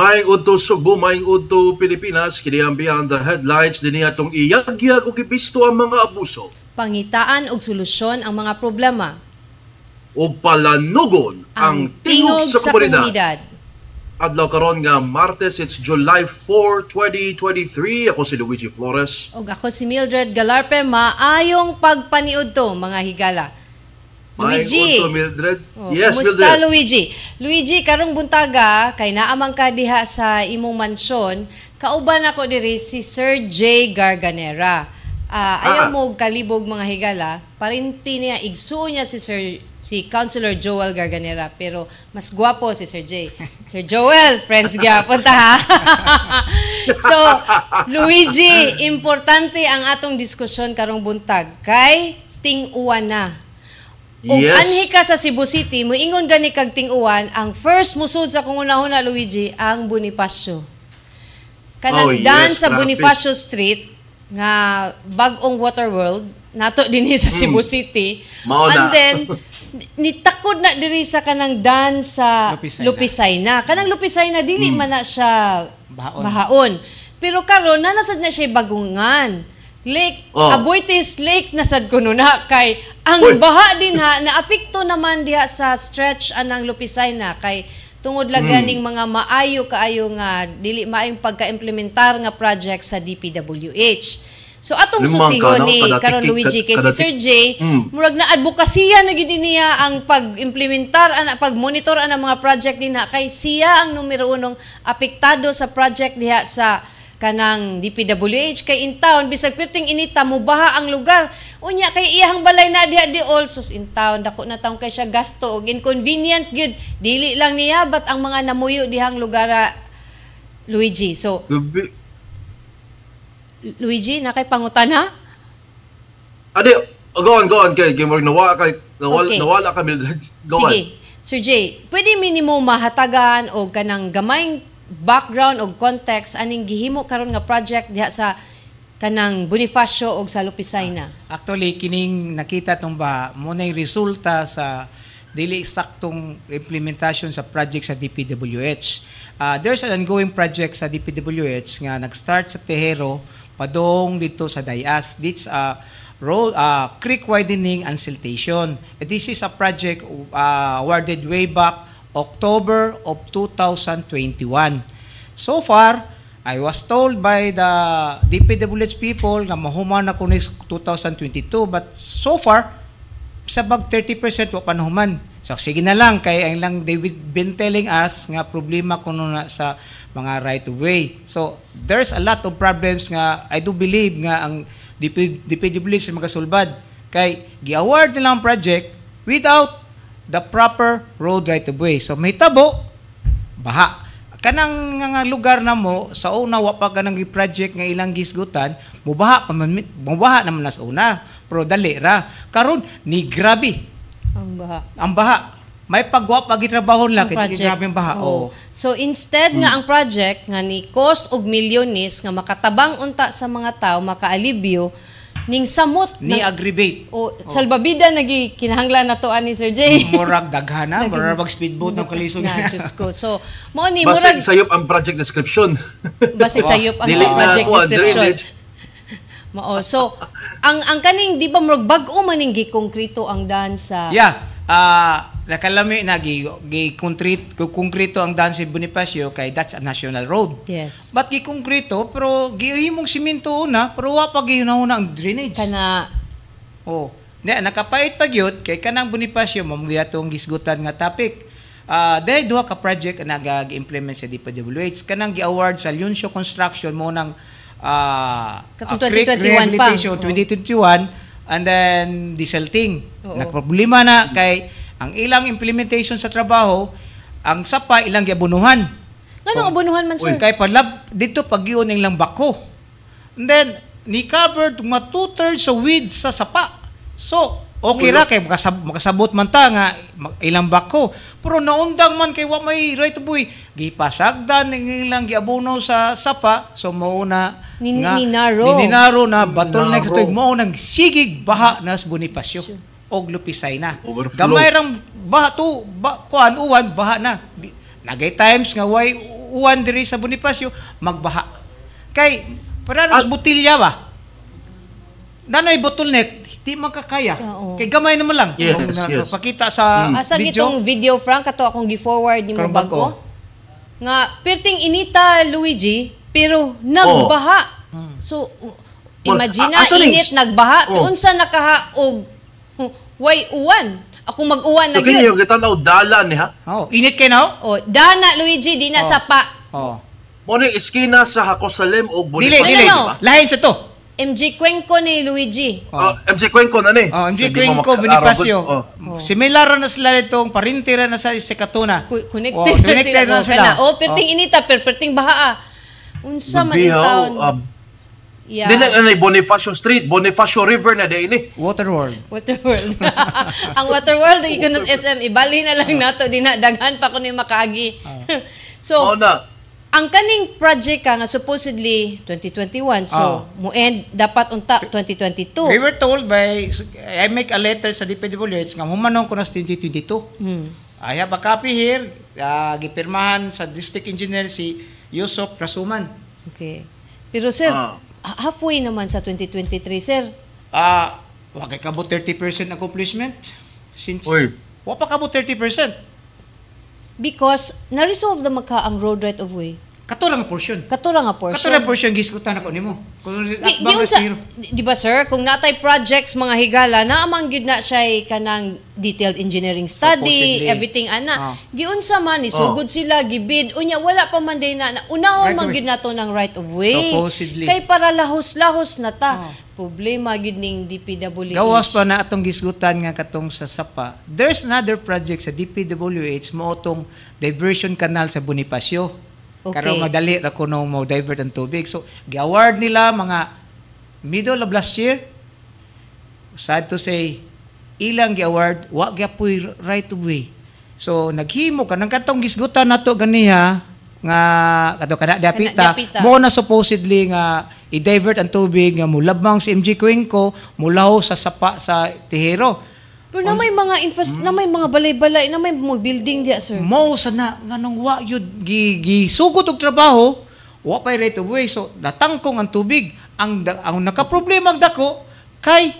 Maing udto Subo, maing udto Pilipinas, kini ang beyond the headlights din atong iyagyag ug gibisto ang mga abuso Pangitaan og solusyon ang mga problema. ug palanugon ang, tingog, sa, komunidad. Adlaw karon nga Martes, it's July 4, 2023. Ako si Luigi Flores. Og ako si Mildred Galarpe, maayong pagpaniud to mga higala. Luigi. udto Mildred. Oh, yes, kumusta Mildred. Luigi? Luigi, karong buntaga kay naamang ka diha sa imong mansyon, kauban ako diri si Sir J Garganera. Ah, ayaw Ah. mo og kalibog mga higala, parinti niya igsuo niya si Sir si Councilor Joel Garganera pero mas gwapo si Sir J. Sir Joel, friends gyapon ta ha. so, Luigi, importante ang atong diskusyon karong buntag kay ting-uwan na. Ug Yes. anhi ka sa Cebu City, moingon gani kag ting-uwan, ang first musud sa kung una-una Luigi ang Bonifacio. Kanang Oh, yes, daan sa traffic. Bonifacio Street nga bag-ong Waterworld nato dinhi sa Cebu City. Mao na. And then nitakod na diri sa kanang daan sa Lupisay na. Lupisay na. Kanang Lupisay na dili man na siya Bahaon. bahaon. Pero karon nanasad na siya bagungan. Lake, Oh. Aboitiz Lake na sad kuno na kay ang Uy. baha din ha naapekto naman diha sa stretch anang Lupisay na kay tungod lang Hmm. ganing mga maayo kaayo nga dili maayong pagka-implementar nga project sa DPWH. So atong Limang susiho ka, no? ni karon Luigi kay si Sir J Mm. murag na advokasya na gid niya ang pag-implementar ana pag-monitor ana mga project dinha kay siya ang numero unong apektado sa project diha sa kanang DPWH kay in town bisag perting inita mo baha ang lugar unya kay iyang balay na diha di all sus in town dako na taon kay siya gasto og inconvenience gyud dili lang niya but ang mga namuyo dihang lugar ah, Luigi so Gabi- Luigi na kay pangutana Adi, oh, go on, go on. Kay, kay Mark, nawala ka, nawala, Okay. nawala ka, Mildred. Go Sige. Sir Jay, pwede minimo mahatagan o kanang gamayng background o context aning gihimo karon nga project diha sa kanang Bonifacio o sa Lupisay na. Actually, kining nakita tong ba, mo na yung resulta sa dili saktong implementation sa project sa DPWH. Uh, there's an ongoing project sa DPWH nga nag-start sa Tejero padong dito sa Dayas. This uh, road uh, creek widening and siltation. This is a project uh, awarded way back October of 2021. So far, I was told by the DPWH people nga mahuman ako ni 2022 but so far sa bag 30% wa panahuman. So sige na lang kay ang lang they been telling us nga problema kuno na sa mga right of way. So there's a lot of problems nga I do believe nga ang DP, DPWH magasulbad kay gi-award nila ang project without the proper road right of way. So may tabo baha kanang nga lugar na mo sa una wa pa kanang gi-project nga ilang gisgutan mubaha pa man mubaha naman nas una pero dali ra karon ni grabe Ang baha. ang baha may pagwa pa gitrabahon lang Ang kay grabe ang baha Oo. oh. So instead nga ang project nga ni cost og milyones nga makatabang unta sa mga tao makaalibyo ning samot ni ng- aggravate o salbabida nagi kinahanglan na to ani Sir Jay. murag daghana murag mag speedboat ng kalisod na Diyos ko. So, mo ni murag sayop ang project description. basi sayop ang na project description. Mao. So, ang ang kaning di ba murag bag-o maning gikongkrito ang daan sa yeah ah nakalami na gi gi concrete konkreto ang daan si Bonifacio kay that's a national road Yes. Ba't gi konkreto pero gihimong simento una pero wa pa gihunahuna ang drainage. Kana Oh. Di nakapait pa gyud kay kanang Bonifacio mamuya tong gisgutan nga topic. Ah, dahil duha ka project na nag-implement sa DPWH kanang gi-award sa Lunsio Construction mo nang ah ah, creek 2021 pa. rehabilitation Oh. 2021 and then desalting. Nagproblema na kay ang ilang implementation sa trabaho ang sapa ilang giabunuhan. Ngano abunuhan man sir? Kay palab dito pag-iyon lang bako. And then ni covered mga two-thirds sa weed sa sapa. So, okay ra kay makasab makasabot man ta nga ilang bako. Pero naundang man kay wa may right of way. Gipasagdan ng ilang giabuno sa sapa. So mao na Nin- nga ninaro. ninaro na bottleneck Ninaro. sa mao nang sigig baha na sa Bonifacio og Lupisay na. Overflow. Gamay rang baha to ba kuan uwan baha na. Nagay times nga way uwan diri sa Bonifacio magbaha. Kay para nas At- botilya ba? Nanay bottleneck, di makakaya. Oo. Kay gamay naman lang. Yes, Kung na- yes. Pakita sa Mm. Asa video. gitong video Frank kato akong gi-forward ni mo bago. Nga perting inita Luigi pero nagbaha. So u- imagine a- asa rin? init nagbaha Oh. unsa nakaha og huh, way uwan. Ako mag-uwan na So kini gyud. yung kitanaw dalan niya. Oh, init kay now? Oh, dana Luigi di na Oh. sapa. Oh. Mo ni iskina sa Hakosalem o Dili, Bonifacio. dili. no. Lahin sa to. MJ Cuenco ni Luigi. Oh, MC Cuenco na ni. Oh, MJ So, Cuenco, Bonifacio. Oh. Oh. Similar na sila itong parintira na sa Sekatuna. Ku- Connected, Oh, na connected sila. na sila. Oh, perting inita per perting baha. ah. Unsa man oh, taon? ah, Yeah. Dili na ni Bonifacio Street, Bonifacio River na din ni. Waterworld. Waterworld. ang Waterworld, Ikonos SM, ibali na lang nato, di na, daghan pa ko ni makaagi. so, Oh na. Ang kaning project ka nga supposedly 2021, so, Oh. mo end dapat unta 2022. We were told by, I make a letter sa DPWH nga humanong ko na sa 2022. Hmm. I have a copy here, uh, gipirmahan sa district engineer si Yusuf Rasuman. Okay. Pero sir, Ah. ha- halfway naman sa 2023, sir. Ah, uh, wag kay kabot 30% accomplishment since Uy. wa pa kabot 30%. Because, na-resolve na magka ang road right of way. Kato lang ang portion. Katura nga portion. Kato lang portion giskutan ako nimo. Kung Di, di, na zero. di, ba sir, kung natay projects mga higala, naamang gyud na siya kanang detailed engineering study, Supposedly. everything ana. Ah. Giunsa man isugod sila gibid unya wala pa man day na na- unahon Right man gyud nato ng right of way. Supposedly. Kay para lahos-lahos na ta. Ah. Problema gyud ning DPWH. Gawas pa na atong gisgutan nga katong sa Sapa. There's another project sa DPWH mo tong diversion canal sa Bonifacio. Okay. Karon madali ra kuno mo divert ang tubig. So, gi-award nila mga middle of last year. Sad to say, ilang gi-award, wa gyapoy right of way. So, naghimo ka nang katong gisgutan nato ganiha nga kato kana diapita, diapita. mo na supposedly nga i-divert ang tubig nga mulabang si MG Cuenco mulaho sa sapa sa Tihero. Pero na may mga infras- na may mga balay-balay, na may mga building diya sir. Mo sana nga nung wa yun gi, gisugod og trabaho, wa pay right of way so natangkong ang tubig. Ang ang nakaproblema ang dako kay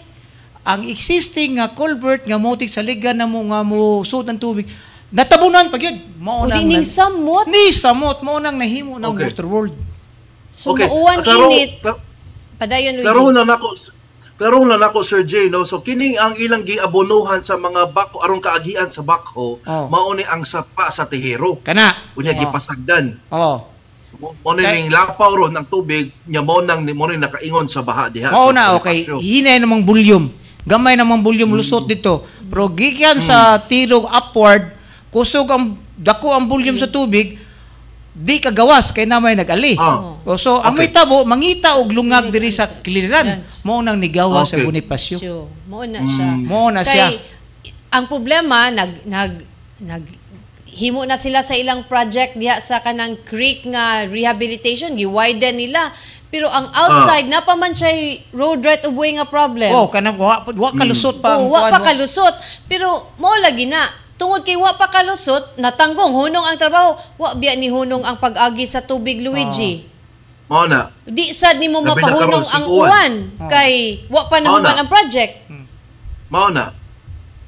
ang existing nga culvert nga motik sa liga na mo nga mo sud ng tubig natabunan pa gyud O mao nang nan- samot. ni samot mao nang nahimo ng Okay. water world So Klaro- init. Padayon Luigi. Klaro na nako Klaro na nako Sir J no. So kining ang ilang giabonohan sa mga bako aron kaagian sa bako, Oh. mao ni ang sapa sa Tihero. kana Unya Oh. gipasagdan. oh Mo ni lapaw ron ng tubig, nya mo nang mo ni nakaingon sa baha diha. Mao na okay, hinay namang volume. Gamay namang volume lusot dito. Pero gikan sa tirog upward, kusog ang dako ang volume sa tubig, di kagawas kay namay nag-ali. Ah. O, so ang may Okay. tabo mangita og lungag diri sa kiliran. Clearance. Mao nang nigawa sa Okay. Bonifacio. Sure. Mao na siya. Mm. Mao na Kay, siya. ang problema nag nag nag himo na sila sa ilang project diha sa kanang creek nga rehabilitation gi-widen nila pero ang outside Ah. na pa man siya road right of way nga problem Oh, kanang wa, wa kalusot pa Oo, ang wa pa kalusot pero mo lagi na tungod kay wa pa kalusot natanggong hunong ang trabaho wa biya ni hunong ang pag-agi sa tubig Luigi Mao na. di sad nimo mapahunong ang uwan Oh. kay wa pa nahuman na. ang project Mao na.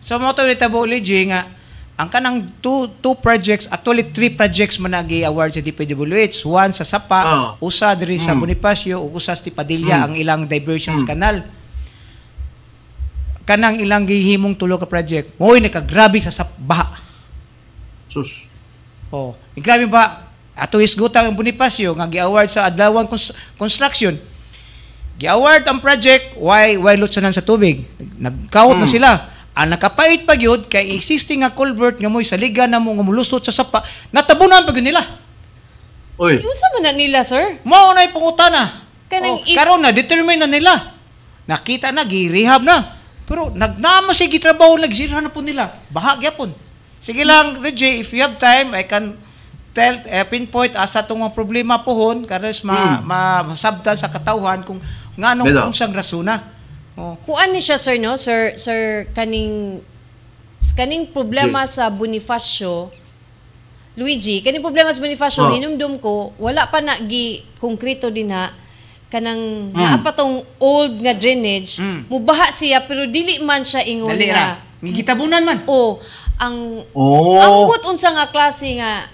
So mo to nitabo Ligi nga ang kanang two two projects, actually three projects man nagi award sa DPWH. One sa Sapa, Ah. usa diri sa Mm. Bonifacio ug usa sa Padilla Mm. ang ilang diversions Mm. canal. Kanang ilang gihimong tulo ka project. Moy nakagrabe sa sap baha. Sus. Oh, grabe ba? Ato isgutan ang Bonifacio nga gi-award sa Adlawan Cons- Construction. Gi-award ang project why why lutsanan sa tubig. Nagkawot na Hmm. sila. Ang nakapait pa gyud kay existing nga culvert nga moy sa liga na mo nga mulusot sa sapa, natabunan pa gyud nila. Uy. unsa man na nila sir Mao na pangutana. Kanang oh, if- karon na determine na nila. Nakita na gi-rehab na. Pero nagnama siya gitrabaho nagsira na po nila. Bahagya po. Sige lang, Reggie, if you have time, I can tell, eh, pinpoint asa itong mga problema pohon, kares ma, Hmm. ma, masabtan sa katawhan kung nga nung Belo. kung siyang rasuna. Oh. Kuan ni siya sir no sir sir kaning kaning problema sa Bonifacio Luigi, kani problema sa Bonifacio, Oh. hinumdum ko, wala pa na gi konkreto din ha kanang Mm. naa pa tong old nga drainage, Mm. mubaha siya pero dili man siya ingon Dali nga. ra. Ngigitabunan man. Oh, ang Oh. ang but unsa nga klase nga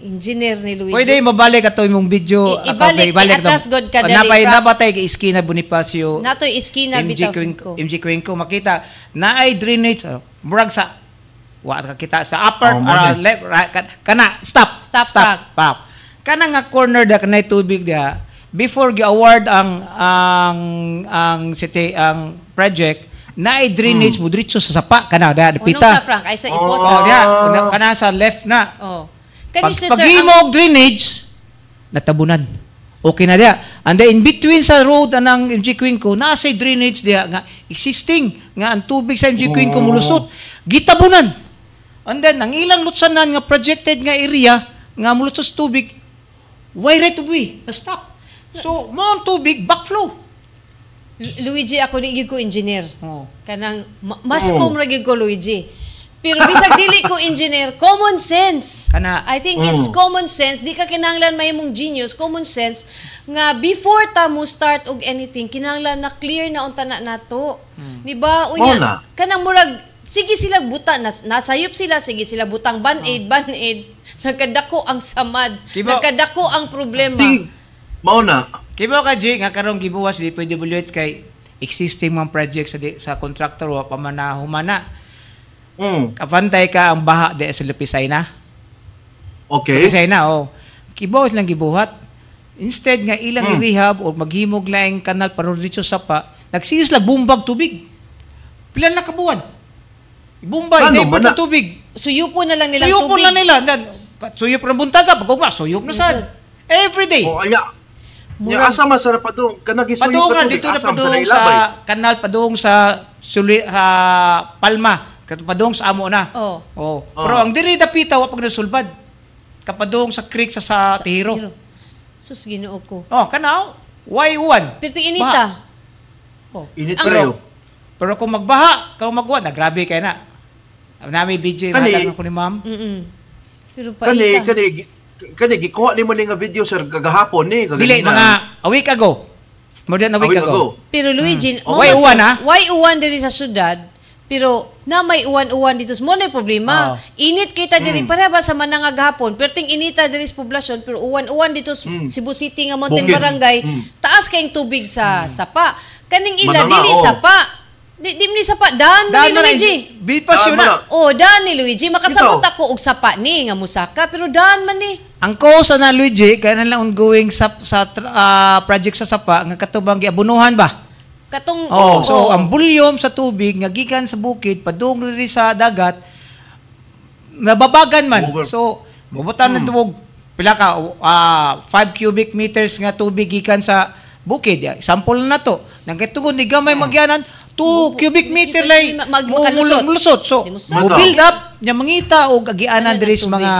engineer ni Luigi. Pwede mabalik ato imong video. I- ibalik, i-atras god ka dali, Napay nabatay kay Iskina Bonifacio. Natoy iskina MJ bitaw Quinco, ko. MJ Quinco makita na ay drainage uh, murag sa wa ka kita sa upper Oh, mo left right, kan- kana stop Stop, stop stop kana nga corner da kanay tubig dia before gi-award ang ang ang city ang project na ay drainage mo diretso sa sapa kana da Unong pita sa Frank ay sa Oh. iposa. oh dia una- kana sa left na Oh. pag Kani siya, pag sir, ang- drainage natabunan okay na dia and then in between sa road anang MJ Quinco nasa drainage dia nga existing nga ang tubig sa MJ Quinco Oh. mulusot gitabunan and then ang ilang lutsanan nga projected nga area nga mulusot tubig why right of way na stop so mo ang tubig backflow Lu- Luigi ako gyud ko engineer. oh Kanang ma- mas Oh. kum ra gyud ko Luigi. Pero bisag dili ko engineer, common sense. Kana. I think it's Mm. common sense. Di ka kinahanglan may mong genius, common sense nga before ta mo start og anything, kinahanglan na clear na unta na nato. Di ba? Unya, na. kanang murag sige sila buta nas, nasayop sila sige sila butang band-aid band-aid nagkadako ang samad Diba? nagkadako ang problema Ting, mao na. Kibo ka G nga karong gibuwas di PWH kay existing mga project sa di, sa contractor wa pa man na humana Mm. kapantay ka ang baha di sa Lupisay na. Okay. Lupisay na oh. Kibaw silang gibuhat. Instead nga ilang Hmm. i-rehab o maghimog laing kanal para dito sa pa, nagsisis lang bumbag tubig. Pila na kabuwan. Bumbay, Ano, mana- sa tubig. suyupo na lang nilang Suyop tubig na nila. Suyop na buntaga. Pag ba, suyop na sad. Every day. O anya. Nya Murag- asa man sa padung kana gisuyo Padung ka nga, tubig, dito na padung nailabay. sa kanal, padung sa suli, sa Palma, padung sa amo na. oh Oh. Oh. Pero ang diri dapita wa pag nasulbad. Kapadung sa creek sa sa, Tihiro. Tihiro. sus Ginoo ko Oh, kanaw. Why one? pero ting inita Oh. Init kayo. Pero kung magbaha, kung magwa, na grabe kay na. Nami BJ, Kani- matag ko ni ma'am. Mm-mm. Pero Kani paita. kani gi- kani gikuha nimo ni nga video sir kagahapon ni Dili, mga a week ago. More than a week, ago. Pero Luigi, Oh, mo why uwan, ha? Why uwan diri sa syudad? Pero na may uwan-uwan dito. Mo na problema. Oh. Init kita diri Mm. para ba sa manangag hapon. Pero ting inita diri sa poblasyon pero uwan-uwan dito sa Mm. Cebu City nga Mountain Bukid. Barangay. Mm. Taas kayong tubig sa sapa. Kaning ila Mananga, dili oh. sapa. Di, di ni sapa daan, Daan ni Luigi. Bipas yun Daan man na. Oh, daan ni Luigi. Makasabot ako og sapa ni nga musaka pero daan man ni. Ang cause na Luigi, kaya na lang ongoing sa, sa ah, project sa Sapa, nga katubang giabunuhan ba? Katong Oh, so oh. ang bulyom sa tubig nga gikan sa bukid padung diri sa dagat nababagan man. Over. So bubutan Hmm. tubog pila ka 5 cubic meters nga tubig gikan sa bukid. Ya, Sample na to. Nang kitugod ni gamay magyanan 2 cubic meter lay Mag- mag- makalusot. mulusot. So Di mo mo sa- build up nya mangita og agianan Ano diri ng sa tubig? mga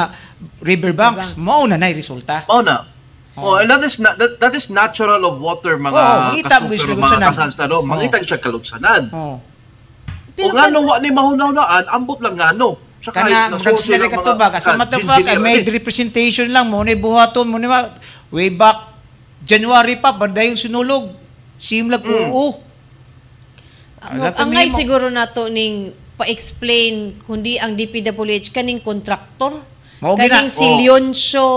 riverbanks. Riverbanks. Mao na nay resulta. Oh na. Oh, and that is na, that, that is natural of water mga Oo, mangita mo siya na no. Mangita siya kalutsanan. Oh. o nga nung wa ni mahunaw-naan, ambot lang nga no. Saka kana nila ka mga- to ba matter of fact I made ulit. representation lang mo ni buhaton mo ni way back January pa barda yung sinulog simlag Mm. oo Ang, ang ngay siguro nato ning pa-explain kundi ang DPWH kaning kontraktor Mao kaning gina. si Oh. Leoncio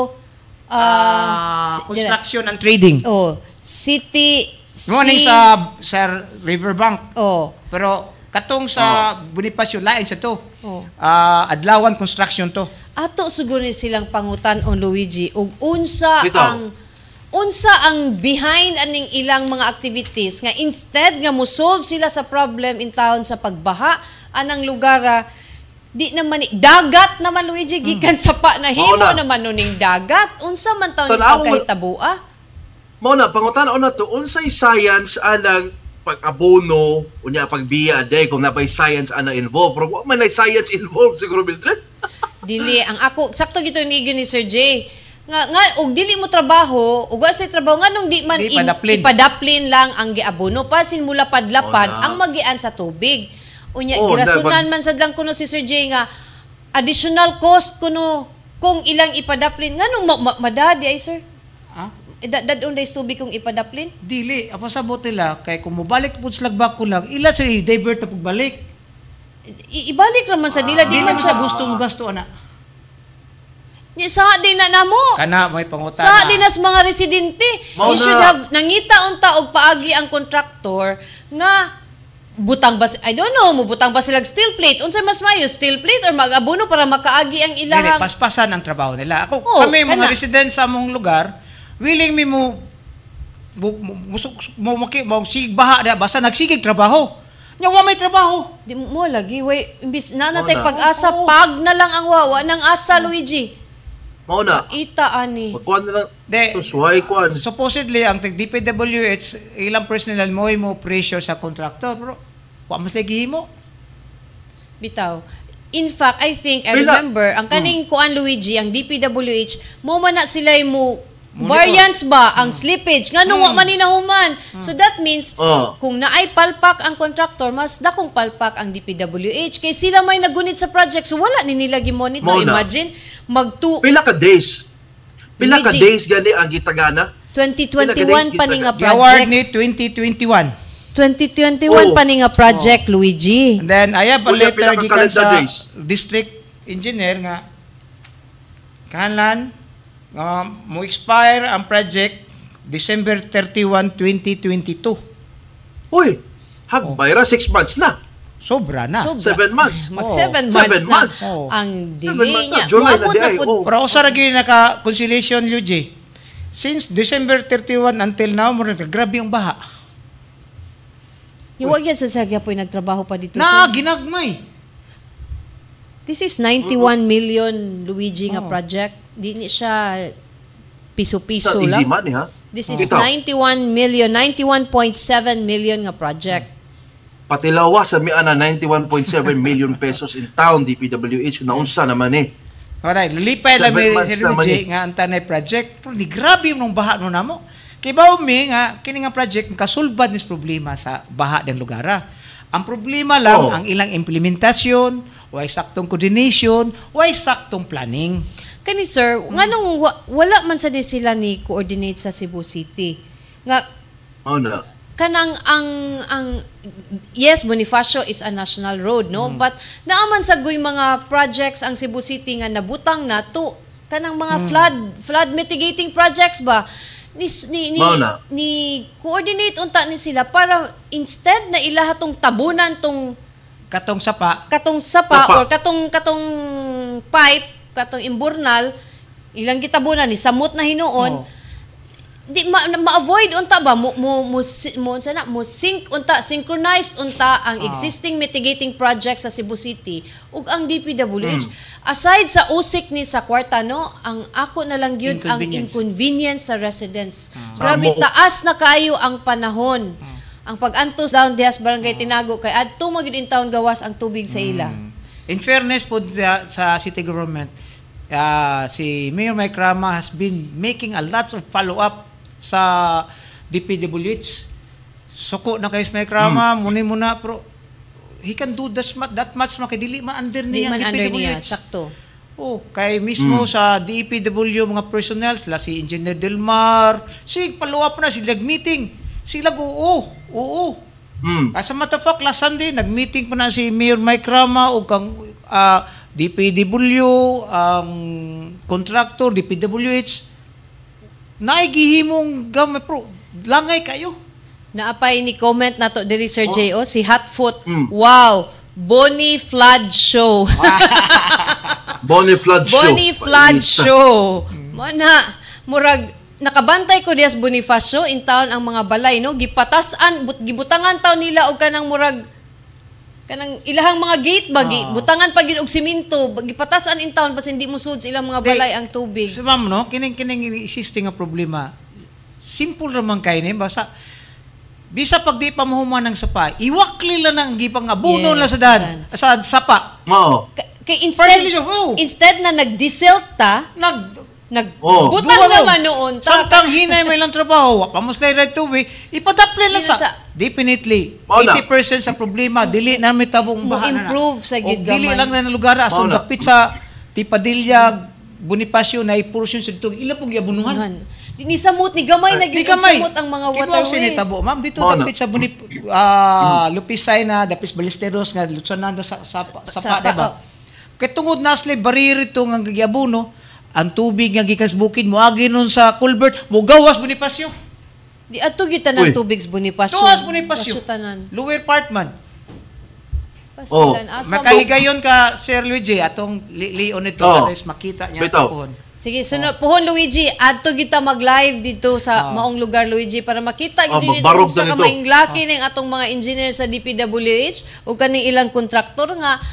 Ah, ah, si- construction and trading. Oh city mo ni si- sa sa riverbank. Oh. Pero katong sa Bonifacio lain sa to. Oh. Ah, adlawan construction to. Ato ni silang pangutan on Luigi. Ug unsa Bitaw. ang unsa ang behind aning ilang mga activities nga instead nga mo-solve sila sa problem in town sa pagbaha anang lugar ah, di naman ni dagat naman Luigi gikan sa pa na himo Hmm. Na. naman nuning dagat unsa man taon ni mo- pagkahitabua Mao na pangutan-on na to unsay science anang pag-abono unya pagbiya day kung napay science ana involved pero wa man nay science involved siguro Mildred. Dili ang ako sakto gito ni ni Sir J. Nga nga og dili mo trabaho, ug wa say trabaho nganong di man Di in- padaplin. ipadaplin lang ang giabono pasin mula padlapad na. ang magian sa tubig. Unya Oo, girasunan man sad lang kuno si Sir J nga additional cost kuno kung ilang ipadaplin nganong ma- ma- madadi ay sir Ha? Idadad unday tubig kung ipadaplin Dili, apa sabot nila kay kung mobalik pud sila bako lang, ila sa divert na pagbalik. I- ibalik naman sa nila di Di man siya gusto mo gasto ana. Ni- sa din na namo Kana may pangutana. sa din as mga residente Mao you should have nangita unta og paagi ang kontraktor nga butang ba I don't know mo butang ba sila steel plate unsay mas mayo steel plate or mag-abono para makaagi ang Dili, ilahang paspasan ang trabaho nila. Ako, Oo, kami mga kana. resident sa among lugar, willing mi mo bu- mu- musuk mo maki mo sig baha na basta nagsigig trabaho. Nya wa may trabaho. Di mo lagi, way, imbis na natay pag-asa, pag na lang ang wawa ng asa, Luigi. Mao na. Ita, ani. Magkuhan na lang. De, Susuhay kuhan. supposedly ang tag DPWH ilang personal mo mo pressure sa contractor pero wa mas lagi mo. Bitaw. In fact, I think, I remember, ang kaning kuan Luigi, ang DPWH, mo man na sila mo. Variance ba ang slippage nga nung wa man ninahuman. So that means Oh. kung naay palpak ang contractor, mas dakong palpak ang DPWH kay sila may nagunit sa project so wala ni nila gi-monitor. Imagine magtu Pila ka days? Pila ka days gani ang gitagana? 2021 pa ni nga project. ni 2021. 2021 Oh. pa ni nga project, Luigi. And then I have a letter gikan sa days? district engineer nga kanlan nga mo expire ang project December 31, 2022. Uy, hagbay ra 6 months na. Sobra na. Sobra. Seven months. Mag Oh. seven Seven months na months. Oh. ang Seven delay months na. niya. July na di na pud. Oh. Pero usa ra gyud naka conciliation Luigi. Since December 31 until now mo rin grabe yung baha. Yung wag yan sa sagya po nagtrabaho pa dito. Na sir. ginagmay. This is 91 million Luigi nga Oh. project. Di ni siya piso-piso easy lang. money ha. This is Bitaw. 91 million, 91.7 million nga project. Patilawa sa miya na 91.7 million pesos in town DPWH naunsa naman eh. Alright, lipay lang mi Luigi eh. nga ang tanay project. Pero ni grabe yung nung baha no namo. Kay bawo mi nga kini nga project ang kasulbad nis problema sa baha ng lugar. Ang problema lang Oh. ang ilang implementasyon, way saktong coordination, way saktong planning. Kani sir, nganong wa- wala man sa di sila ni coordinate sa Cebu City. Nga Mao na. kanang ang ang yes Bonifacio is a national road no? But naaman sa guy mga projects ang Cebu City nga nabutang na to. Kanang mga flood flood mitigating projects ba? Ni ni ni, ni coordinate unta ni sila para instead na ilaha tong tabunan tong Katong sapa, katong sapa Sapa. or katong katong pipe katong imburnal ilang gitabunan ni samot na hinuon Oh. di ma, ma-avoid unta ba mo mo mo, si- mo unsa na mo sync unta synchronized unta ang Ah. existing mitigating projects sa Cebu City ug ang DPWH Hmm. aside sa usik ni sa kwarta no ang ako na lang yun ang Inconvenience. sa residents Ah. grabe taas na kayo ang panahon ang pag-antos down dias barangay Tinago kay adto magid in town gawas ang tubig sa ila In fairness po sa, sa city government, ah, si Mayor Mike Rama has been making a lot of follow-up sa DPWH. Suko na kay si Mike Rama, muni muna, pero he can do that, much- that much makidili ma-under niya ang under niya DPWH. sakto Oh, kay mismo sa DPW mga personnel, sila si Engineer Delmar, si follow up na, sila meeting. Sila go, oo, oo. Hmm. As a matter of fact, last Sunday, nag-meeting pa na si Mayor Mike Rama o kang ah, DPW, ang contractor, DPWH. Naigihimong gamay, pro, langay kayo. Naapay ni comment nato diri Sir Oh. J.O. si Hotfoot. Mm. Wow! Bonnie Flood Show. Bonnie Flood Show. Bonnie Flood. Show. Mana, murag nakabantay ko dias Bonifacio in town ang mga balay no gipatasan but gibutangan taw nila og kanang murag kanang ilahang mga gate ba Ah. butangan pa gid og simento gipatasan in town basta hindi musud sa ilang mga balay ang tubig So, ma'am, no, kining kining existing nga problema. Simple raman kay ni basta bisa pag di pa mahuman ng sapa, iwakli lang ang gipang abuno Yes, lang sa dan, sa sapa. Mao. Ka- kay instead Partly siya, oh. instead na nag-desilt ta Nag nag Oh. naman noon ta Samtang hinay may lang trabaho, wa pa mo slay right away, ipadapli lang sa, sa- definitely, Mao na. 80% sa problema, dili na may tabong Mo baha na na. improve sa O gid dili lang na ng lugar, asong na. dapit sa Tipadilla, Bonifacio na portion sa dito ila pong giabunuhan. Anuhan. Ni samot ni gamay na Di gyud samot ang mga Kibaw waterways. sinitabo, ma'am dito Mao na. dapit sa Bonif ah Lupisay na dapit Ballesteros nga lutsonan sa sa sa, sa Sapa, diba? Kay tungod na sila bariri to nga giabuno, ang tubig nga gikan sa bukid mo agi nun sa culvert mo gawas Bonifacio. Di ato gyud tanan tubig sa Bonifacio. Tuwas Bonifacio. Pasyo tanan. Lower part man. Oh. Pasilan asa mo. Makahigayon ka Sir Luigi atong li Leon ito Oh. oh. makita niya Bitaw. pohon. Sige, sunod. Puhon, Luigi. Adto kita mag-live dito sa Ah. maong lugar, Luigi, para makita Ah, gid mabarog sa kamaing laki ning atong mga engineer sa DPWH o kaning ilang kontraktor nga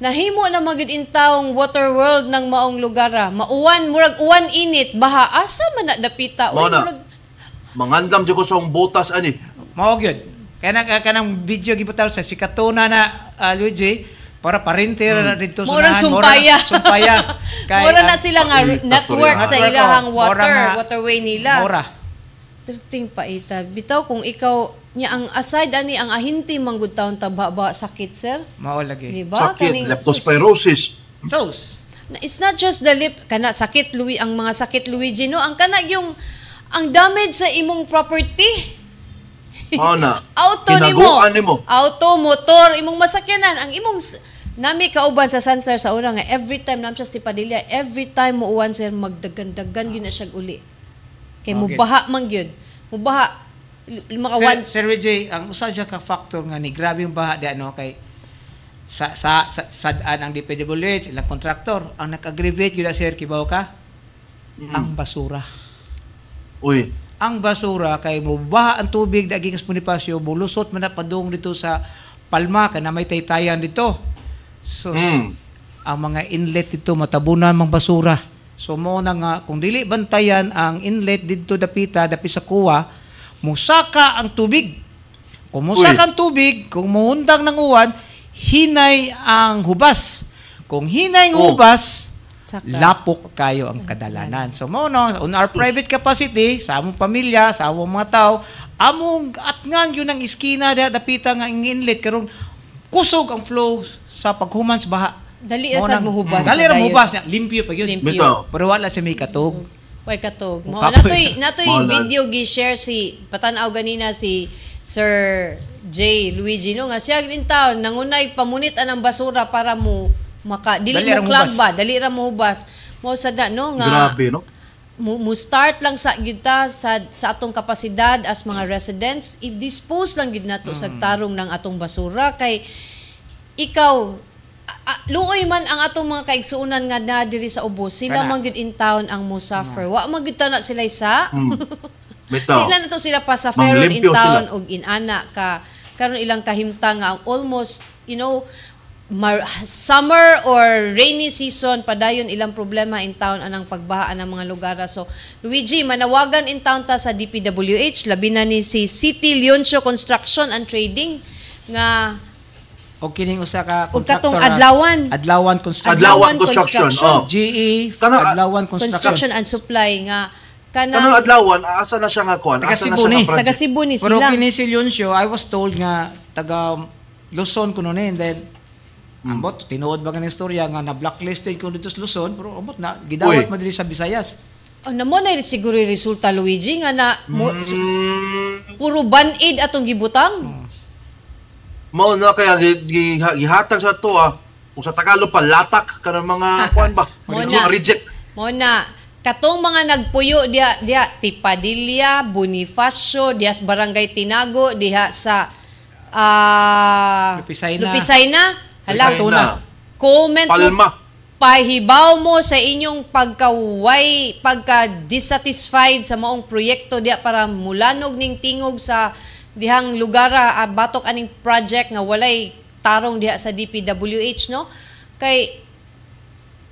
nahimo na magid intawong water world ng maong lugar. ah. Mauwan, murag uwan init, baha asa man na dapita. Mao na. murag Mangandam dyan ko sa butas ani. Mao gyud. Kaya na kanang video gibutar sa sikatuna na ah, Luigi para parinter na dito Murag unahan. sumpaya. Murag sumpaya. Kay, Mura na ah, sila nga network sa ilahang oh. Water, nga- waterway nila. Mura. Perting paita. Bitaw kung ikaw nya ang aside ani ang ahinti manggud taon tababa sakit sir. Mao lagi. Di ba? Sakit, Kaning- leptospirosis. Sos. Na- It's not just the lip, kana sakit Louis, ang mga sakit Luigi, no? Ang kana yung, ang damage sa imong property. Mao na. Auto nimo. Nimo. Auto, motor, imong masakyanan. Ang imong, nami kauban sa Sunstar sa una nga, every time, nam siya si Padilla, every time mo uwan sir, magdagan-dagan yun na siya uli. Kay Okay. mubaha man yun. Mubaha. Makawan. Sir, Sir Luigi, ang usa siya ka factor nga ni grabe yung baha di ano kay sa sa sa sadaan ang DPWH ilang kontraktor ang nag-aggravate gyud sir kibaw ka ang basura. Uy. ang basura kay mubaha ang tubig dagi kas Bonifacio bulusot man na padung dito sa Palma kana may taytayan dito so Mm. ang mga inlet dito matabunan mang basura so mo na nga kung dili bantayan ang inlet dito dapita dapi sa kuwa musaka ang tubig kung musaka Uy. ang tubig kung muhundang ng uwan hinay ang hubas kung hinay ang Oh. hubas Saka. lapok kayo ang kadalanan. So mo no, on our private capacity, sa among pamilya, sa among mga tao, among atngan yun ang iskina da dapita nga ang inlet karon kusog ang flow sa paghuman sa baha. Dali ra Mao sad nang- mo hubas. Dali ra na mo dayon. hubas niya, limpyo pa yun. Limpyo. Bitaw. Pero wala siya may katog. Way katog. Mo natoy natoy video gi-share si patanaw ganina si Sir J. Luigi no nga siya din taon nangunay pamunit anang basura para mo maka dili mo hubas. ba dali ra mo hubas mo sad na no nga Grabe, no? mo, mo start lang sa gyud ta sa sa atong kapasidad as mga residents i-dispose lang gyud nato sa tarong ng atong basura kay ikaw luoy man ang atong mga kaigsuonan nga na diri sa ubos. Sila man gyud in town ang mo suffer wa man gyud na sila isa. Mm. Sila na to sila pa sa Feron in town sila. og in ana ka. Karon ilang kahimtang nga almost you know mar- summer or rainy season padayon ilang problema in town anang pagbaha ng mga lugar so Luigi manawagan in town ta sa DPWH labi na ni si City Leoncio Construction and Trading nga O kining usa ka ug katong contractor na- adlawan Adlawan Construction. Adlawan Construction. Oh. GE Kana- Adlawan Construction. construction and supply nga Kanang kanang adlawan, asa na siya nga kuan? Taga Asa na Cebu siya ni. nga project? taga Cebu ni Pero sila kini si Leoncio, I was told nga taga Luzon kuno ni and then Hmm. ambot tinuod ba nga istorya nga na blacklisted ko dito sa Luzon pero ambot na gidawat Uy. madiri sa Visayas. Oh, namo na siguro yung resulta Luigi nga na mo, Mm, puro band-aid atong gibutang. Mao na kaya gi- gi- gihatag sa to ah. Kung sa Tagalog pa latak kanang mga kuan ba? Mo Mga na. reject. Mo na katong mga nagpuyo diha diha Tipadilla, Bonifacio, diha sa Barangay Tinago, diha sa ah Lupisay na. Lupisay na. Hala, Lupisay na. comment mo Palma. pahibaw mo sa inyong pagkaway, pagka-dissatisfied sa maong proyekto diya para mulanog ning tingog sa dihang lugar ah, batok aning project nga walay tarong diha sa DPWH no kay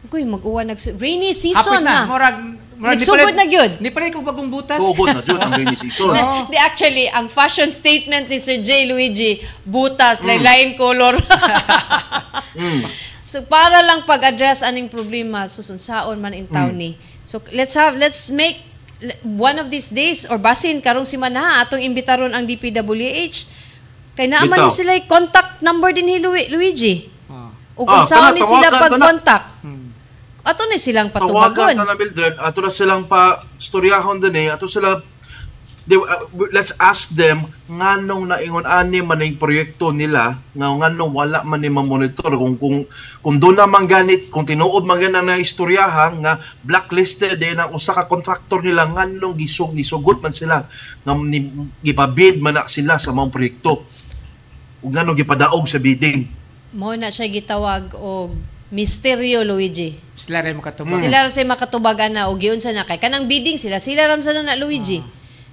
Kuy, mag-uwan nag rainy season Hapit na. na. Murag murag Nagsugod na gyud. Ni pala ko bagong butas. Tuhod na jud ang rainy season. Oo. Di actually, ang fashion statement ni Sir J. Luigi, butas, Mm. lain color. Mm. So para lang pag-address aning problema susunsaon man in town ni. So let's have let's make one of these days or basin karong si Manaha atong imbitaron ang DPWH. Kay naaman ni Bitaw. sila yung contact number din ni Lu- Luigi. Ah. O kung Ah, saan kana, ni sila tawagan pag-contact. Hmm. ato ni silang Tawagan patubagon. ta na Mildred, ato na silang pa storyahon din eh, ato sila they, uh, let's ask them nganong naingon ani man ang proyekto nila nga nganong wala man ni monitor kung kung kung doon na man ganit kung tinuod man gana na istoryahan nga blacklisted din ang usa ka contractor nila nganong gisug nisugot man sila nga ni, gipabid man na sila sa mga proyekto ug nganong gipadaog sa bidding Mo na siya gitawag og misteryo Luigi. Sila rin makatubag. Sila ra say makatubagan na og giun sa na kay kanang bidding sila sila ram sa na Luigi.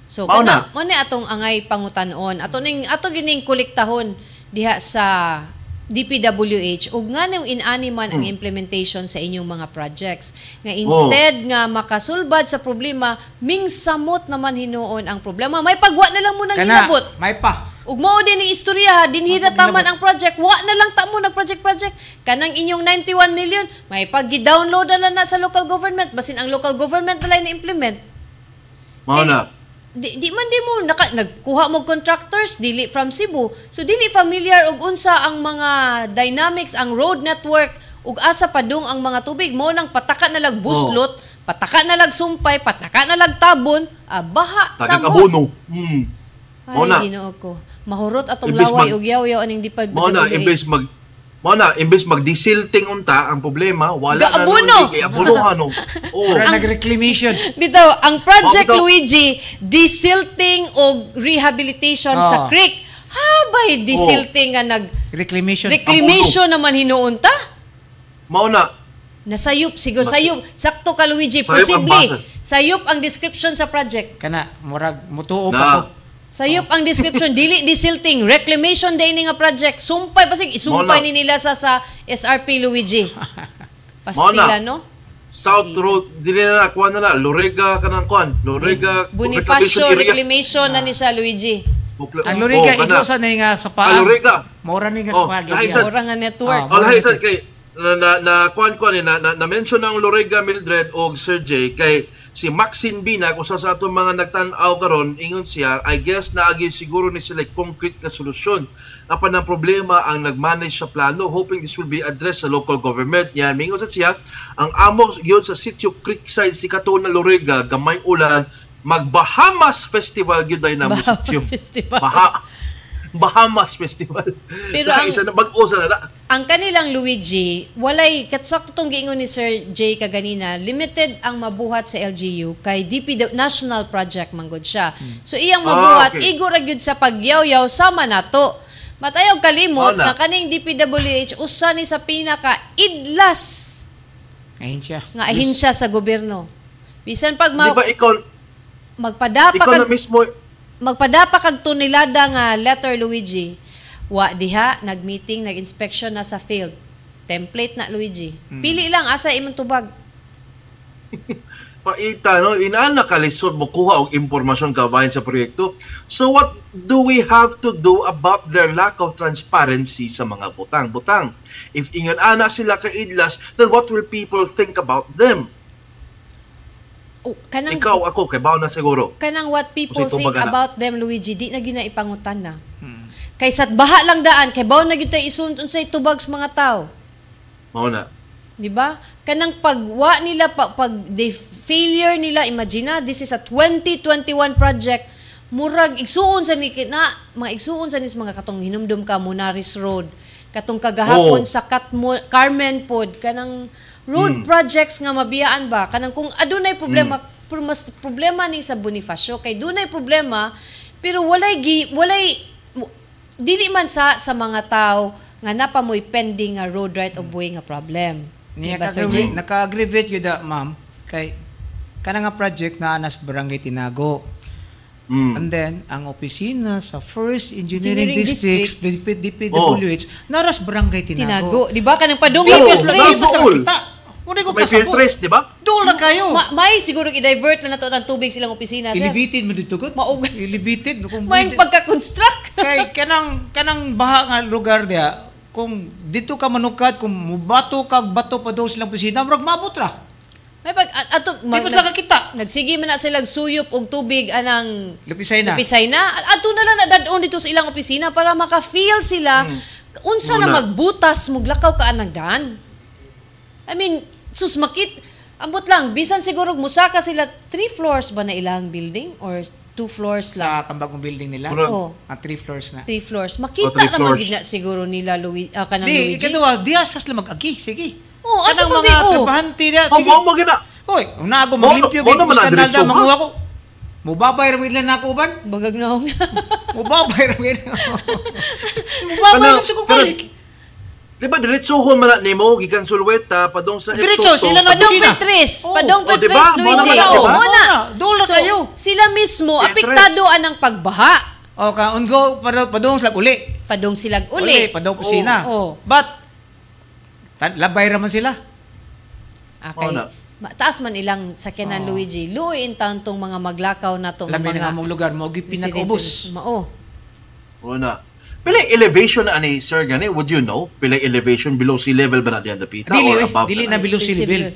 So Mao na. mo ni atong angay pangutan-on. Ato ning ato gining kolektahon diha sa DPWH ug nga nang inani man ang implementation sa inyong mga projects. Nga instead nga makasulbad sa problema mingsamot naman hinuon ang problema. May pagwa na lang mo nang hinabot. may pa. Ug mao din ang istorya, dinhira taman ang project, wa na lang ta mo nag project project. Kanang inyong 91 million, may pag-download na na sa local government, basin ang local government na lang implement. mao na Di, di man di mo naka, nagkuha mo contractors dili from Cebu. So dili familiar og unsa ang mga dynamics ang road network ug asa padung ang mga tubig mo nang pataka na lag buslot, pataka na lag sumpay, pataka na lag tabon, ah, baha sa. Mao na. Ay, ginoo ko. Mahurot atong Imbes laway mag- ug yaw-yaw aning di pa Mao na imbes mag Mao na imbes mag-desilting unta ang problema wala na Gaabono! naman kay abonohan no. Oh. Para nag-reclamation. Bitaw, ang Project bitaw. Luigi, desilting o rehabilitation sa Ah. creek. Habay desilting nga nag Reclamation. reclamation naman hinuunta. Mao na Nasayop siguro sayop. Sakto ka Luigi, ang posible. Sayop ang description sa project. Kana, murag, mutuo pa na ko. Sayop ang description, dili desilting, reclamation day ni nga project. Sumpay pasig isumpay ni nila sa sa SRP Luigi. Pastila no? South Road dili na kuan na na Lorega kanang kuan Lorega Bonifacio Reclamation na ni siya Luigi. Ang Luriga, Oh, ikaw sa na nga sa Ah, paa. Luriga. Mora ni nga Oh, sa paa. lahi gidya. sa- Ora nga network. Ah, Oh, lahi sa kay na na, na kuan kuan na na, na mention ang Lorega Mildred og Sir J kay si Maxine Bina kung sa atong mga nagtan-aw karon ingon siya I guess naagi siguro ni sila concrete na solusyon apan ang problema ang nagmanage sa plano hoping this will be addressed sa local government yan mingon sa siya ang amo gyud sa Sitio Creekside si Katuna Lorega gamay ulan mag Bahamas Festival gyud ay na mo Bahamas. Festival. Baha Bahamas Festival. Pero Na ang- isa na bag-o sa na. Ang kanilang Luigi, walay katsakto tong giingon ni Sir J kaganina, limited ang mabuhat sa LGU kay DP National Project manggod siya. So iyang Ah, mabuhat okay. igo ra gyud sa pagyaw-yaw sama nato. Matayog kalimot Mao na. kaning DPWH usa ni sa pinaka idlas Ayun siya. nga ahinsya sa gobyerno. Bisan pag Di ma- ba ikaw, magpadapa ikaw na mismo, magpadapa kag tunilada nga letter Luigi. Wa diha nag-meeting, nag-inspection na sa field. Template na Luigi. Pili lang asa imong tubag. paita, no? inaan nakalisod mo kuha og impormasyon kabayan sa proyekto. So what do we have to do about their lack of transparency sa mga butang-butang? If ingan ana sila ka idlas, then what will people think about them? Oh, kanang Ikaw, ako, kay bao na siguro. kanang what people Kasi think na. about them Luigi, di na gyud na ipangutan na. Hmm. Kaysa baha lang daan kay bawo na gyud tay isunod unsay tubag sa mga tao. Mao na. Di ba? Kanang pagwa nila pag, pag the failure nila imagine na, this is a 2021 project murag igsuon sa ni na mga igsuon sa nis mga katong hinumdum ka Munaris Road katong kagahapon Oo. sa Katmo, Carmen Pod kanang road Mm. projects nga mabiyaan ba kanang kung adunay problema pro- mas problema ni sa Bonifacio kay dunay problema pero walay gi walay dili man sa sa mga tao nga napamoy pending nga road right of way nga problem Niya Diba, kagawi, naka-aggravate yun da, ma'am, kay kana nga project na anas barangay Tinago. Mm. And then, ang opisina sa First Engineering, Engineering Districts, DP, DPWH, naras barangay Tinago. Tinago. Di ba? Kanang padung Oo, field Tinago. Kita. Muna ko May kasabot. trace, di ba? Dool na kayo. Ma- may siguro i-divert na nato ng tubig silang opisina, sir. Ilibitin mo dito ko. Maug- Ilibitin. Kung May pagka-construct. kay kanang kanang baha nga lugar dia kung dito ka manukat kung mubato kag bato pa daw silang opisina murag mabot ra May pag at, ato di ba sila kakita nagsige man na sila suyop og tubig anang lapisay na Napisay na. Ato na lang nadadon dito sa ilang opisina para maka-feel sila Hmm. unsa Muna. na magbutas, muglakaw ka anang daan. I mean, sus makit ambot lang bisan siguro musaka sila three floors ba na ilang building or two floors lang. Sa kambagong building nila. Puro- Oh, Ah, three floors na. three floors. Oh, Makita three naman na siguro nila Louis ah, kanang Di, Luigi. ikaduha, diya sas lang mag-agi. Sige. Oh, asa pa mga di, oh. trabahante diya. Oh, Sige. mo magina. Hoy, una ako maglimpyo skandal na-diretso, da ha? manguha ko. Mubabay ra nila na ako ban? Bagag na ako. Mubabay ra nila. Mubabay Kana- ra sa kubalik. Di ba diretsohon man na nimo gikan sulweta padong sa Diretso, sila na- Padong Kusina. Petris. Oh. Padong Oh, diba? Petris, Mo Luigi. na, Oh, diba? mo na. Dula So, kayo. sila mismo, Petris. apektado anang pagbaha. O ka ungo padong padong slag uli. Padong silag Uli, uli. padong kusina. Oh. But tan- labay ra man sila. Okay. Oo na. Ma- Taas man ilang sakyanan Oo. Luigi. Luoy in town tong mga maglakaw na tong Labi mga na among lugar mo gi pinakaubos. residentes. Mao. Una. Pila elevation na ani sir gani? Would you know? Pila elevation below sea level ba na diyan dapita Dili or eh, above? dili na? na below sea level.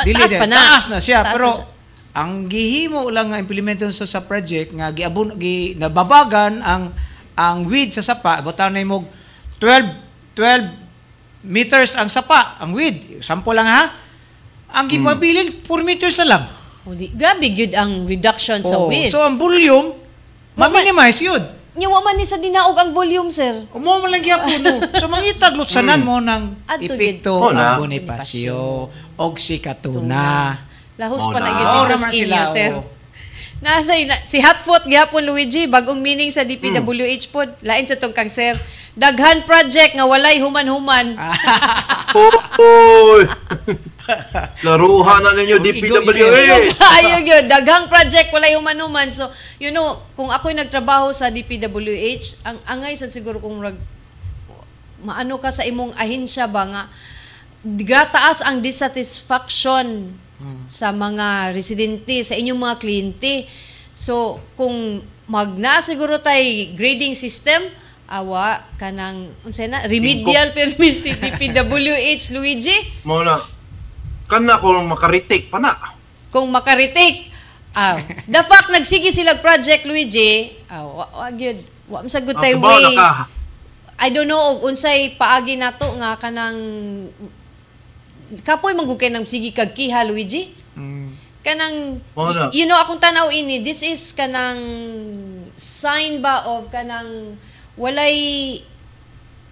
Dili taas din. pa na. Taas na siya, Taas pero na siya. ang gihimo lang nga implementation sa, sa project nga giabun gi nababagan ang ang width sa sapa butaw na imog 12 12 meters ang sapa, ang width. Sample lang ha. Ang Hmm. gipabilin 4 meters na lang. Oh, di- Grabe gyud ang reduction sa Oh, width. So ang volume ma-minimize yun. Nyawa man ni sa dinaog ang volume, sir. Umo man lang gyapon no. So mangitag lutsanan mo ng Adto epekto gid. Na. ang Bonifacio og si Katuna. Lahos Oh, pa na na. dito sa inyo, sir. Nasa ina- si Hotfoot gyapon Luigi bagong meaning sa DPWH pod lain sa tong kang sir. Daghan project nga walay human-human. Oy. Laruhan na ninyo DPWH. Ayun yun, daghang project walay human-human. So, you know, kung ako'y nagtrabaho sa DPWH, ang angay sa siguro kung rag, maano ka sa imong ahensya ba nga gataas ang dissatisfaction sa mga residente, sa inyong mga kliyente. So, kung magna siguro tay grading system, awa kanang unsay na remedial permit si DPWH Luigi Mo na. Kana ko makaritik pa na. kung makaritik. Ah, the fact nagsige sila project Luigi, ah, wa, wa gyud wa man sagud tay Ang kabaw na way. ka. I don't know og unsay paagi nato nga kanang kapoy manggugay ng sige kag kiha Luigi. Mm. Kanang y- you know akong tanaw ini this is kanang sign ba of kanang walay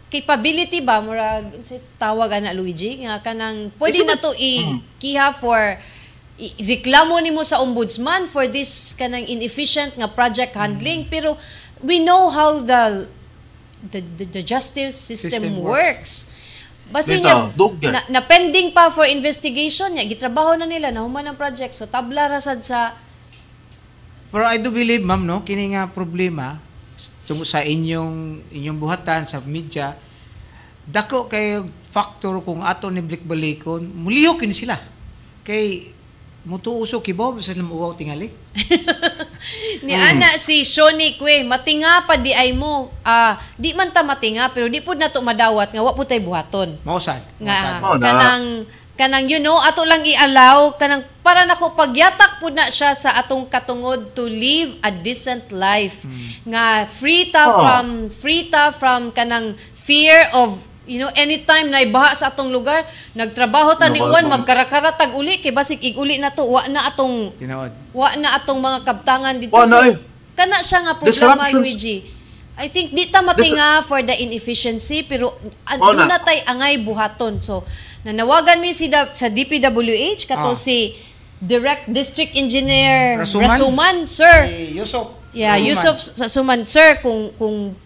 capability ba murag tawag ana Luigi? Nga kanang pwede na to i kiha for i- reklamo nimo sa ombudsman for this kanang inefficient nga project handling. Pero we know how the the, the, the justice system, System works. Basi Dito, niya, na, na pending pa for investigation niya, gitrabaho na nila, nahuman ang project. So, tabla rasad sa, Pero I do believe, ma'am, no, kini nga problema tungo sa inyong inyong buhatan sa media, dako kay factor kung ato ni Blikbalikon, muliho kini sila. Kay mutuuso kibaw sa ilang uwaw tingali. ni ana si Shoni Kwe, matinga pa di ay mo. Ah, di man ta matinga, pero di pud nato madawat nga wa pud tay buhaton. Mausad. Nga, mausad. Oh, na. kanang, kanang you know, ato lang i-allow, kanang para nako pagyatak pud na siya sa atong katungod to live a decent life. Nga free ta Oh. from, free ta from kanang fear of You know, anytime na ibaha sa atong lugar, nagtrabaho ta ni Uwan, magkarakaratag uli, kay basig iguli na to, wa na atong Tinawad. wa na atong mga kabtangan dito. Wa na So, eh. kana siya nga problema. Luigi. I think di ta matinga for the inefficiency pero aduna na. tay angay buhaton. So nanawagan mi si da, sa DPWH kato Ah. si Direct District Engineer Rasuman? Rasuman, sir. Si Yusuf. Yeah, Suman. Yusuf sa Suman, sir, kung kung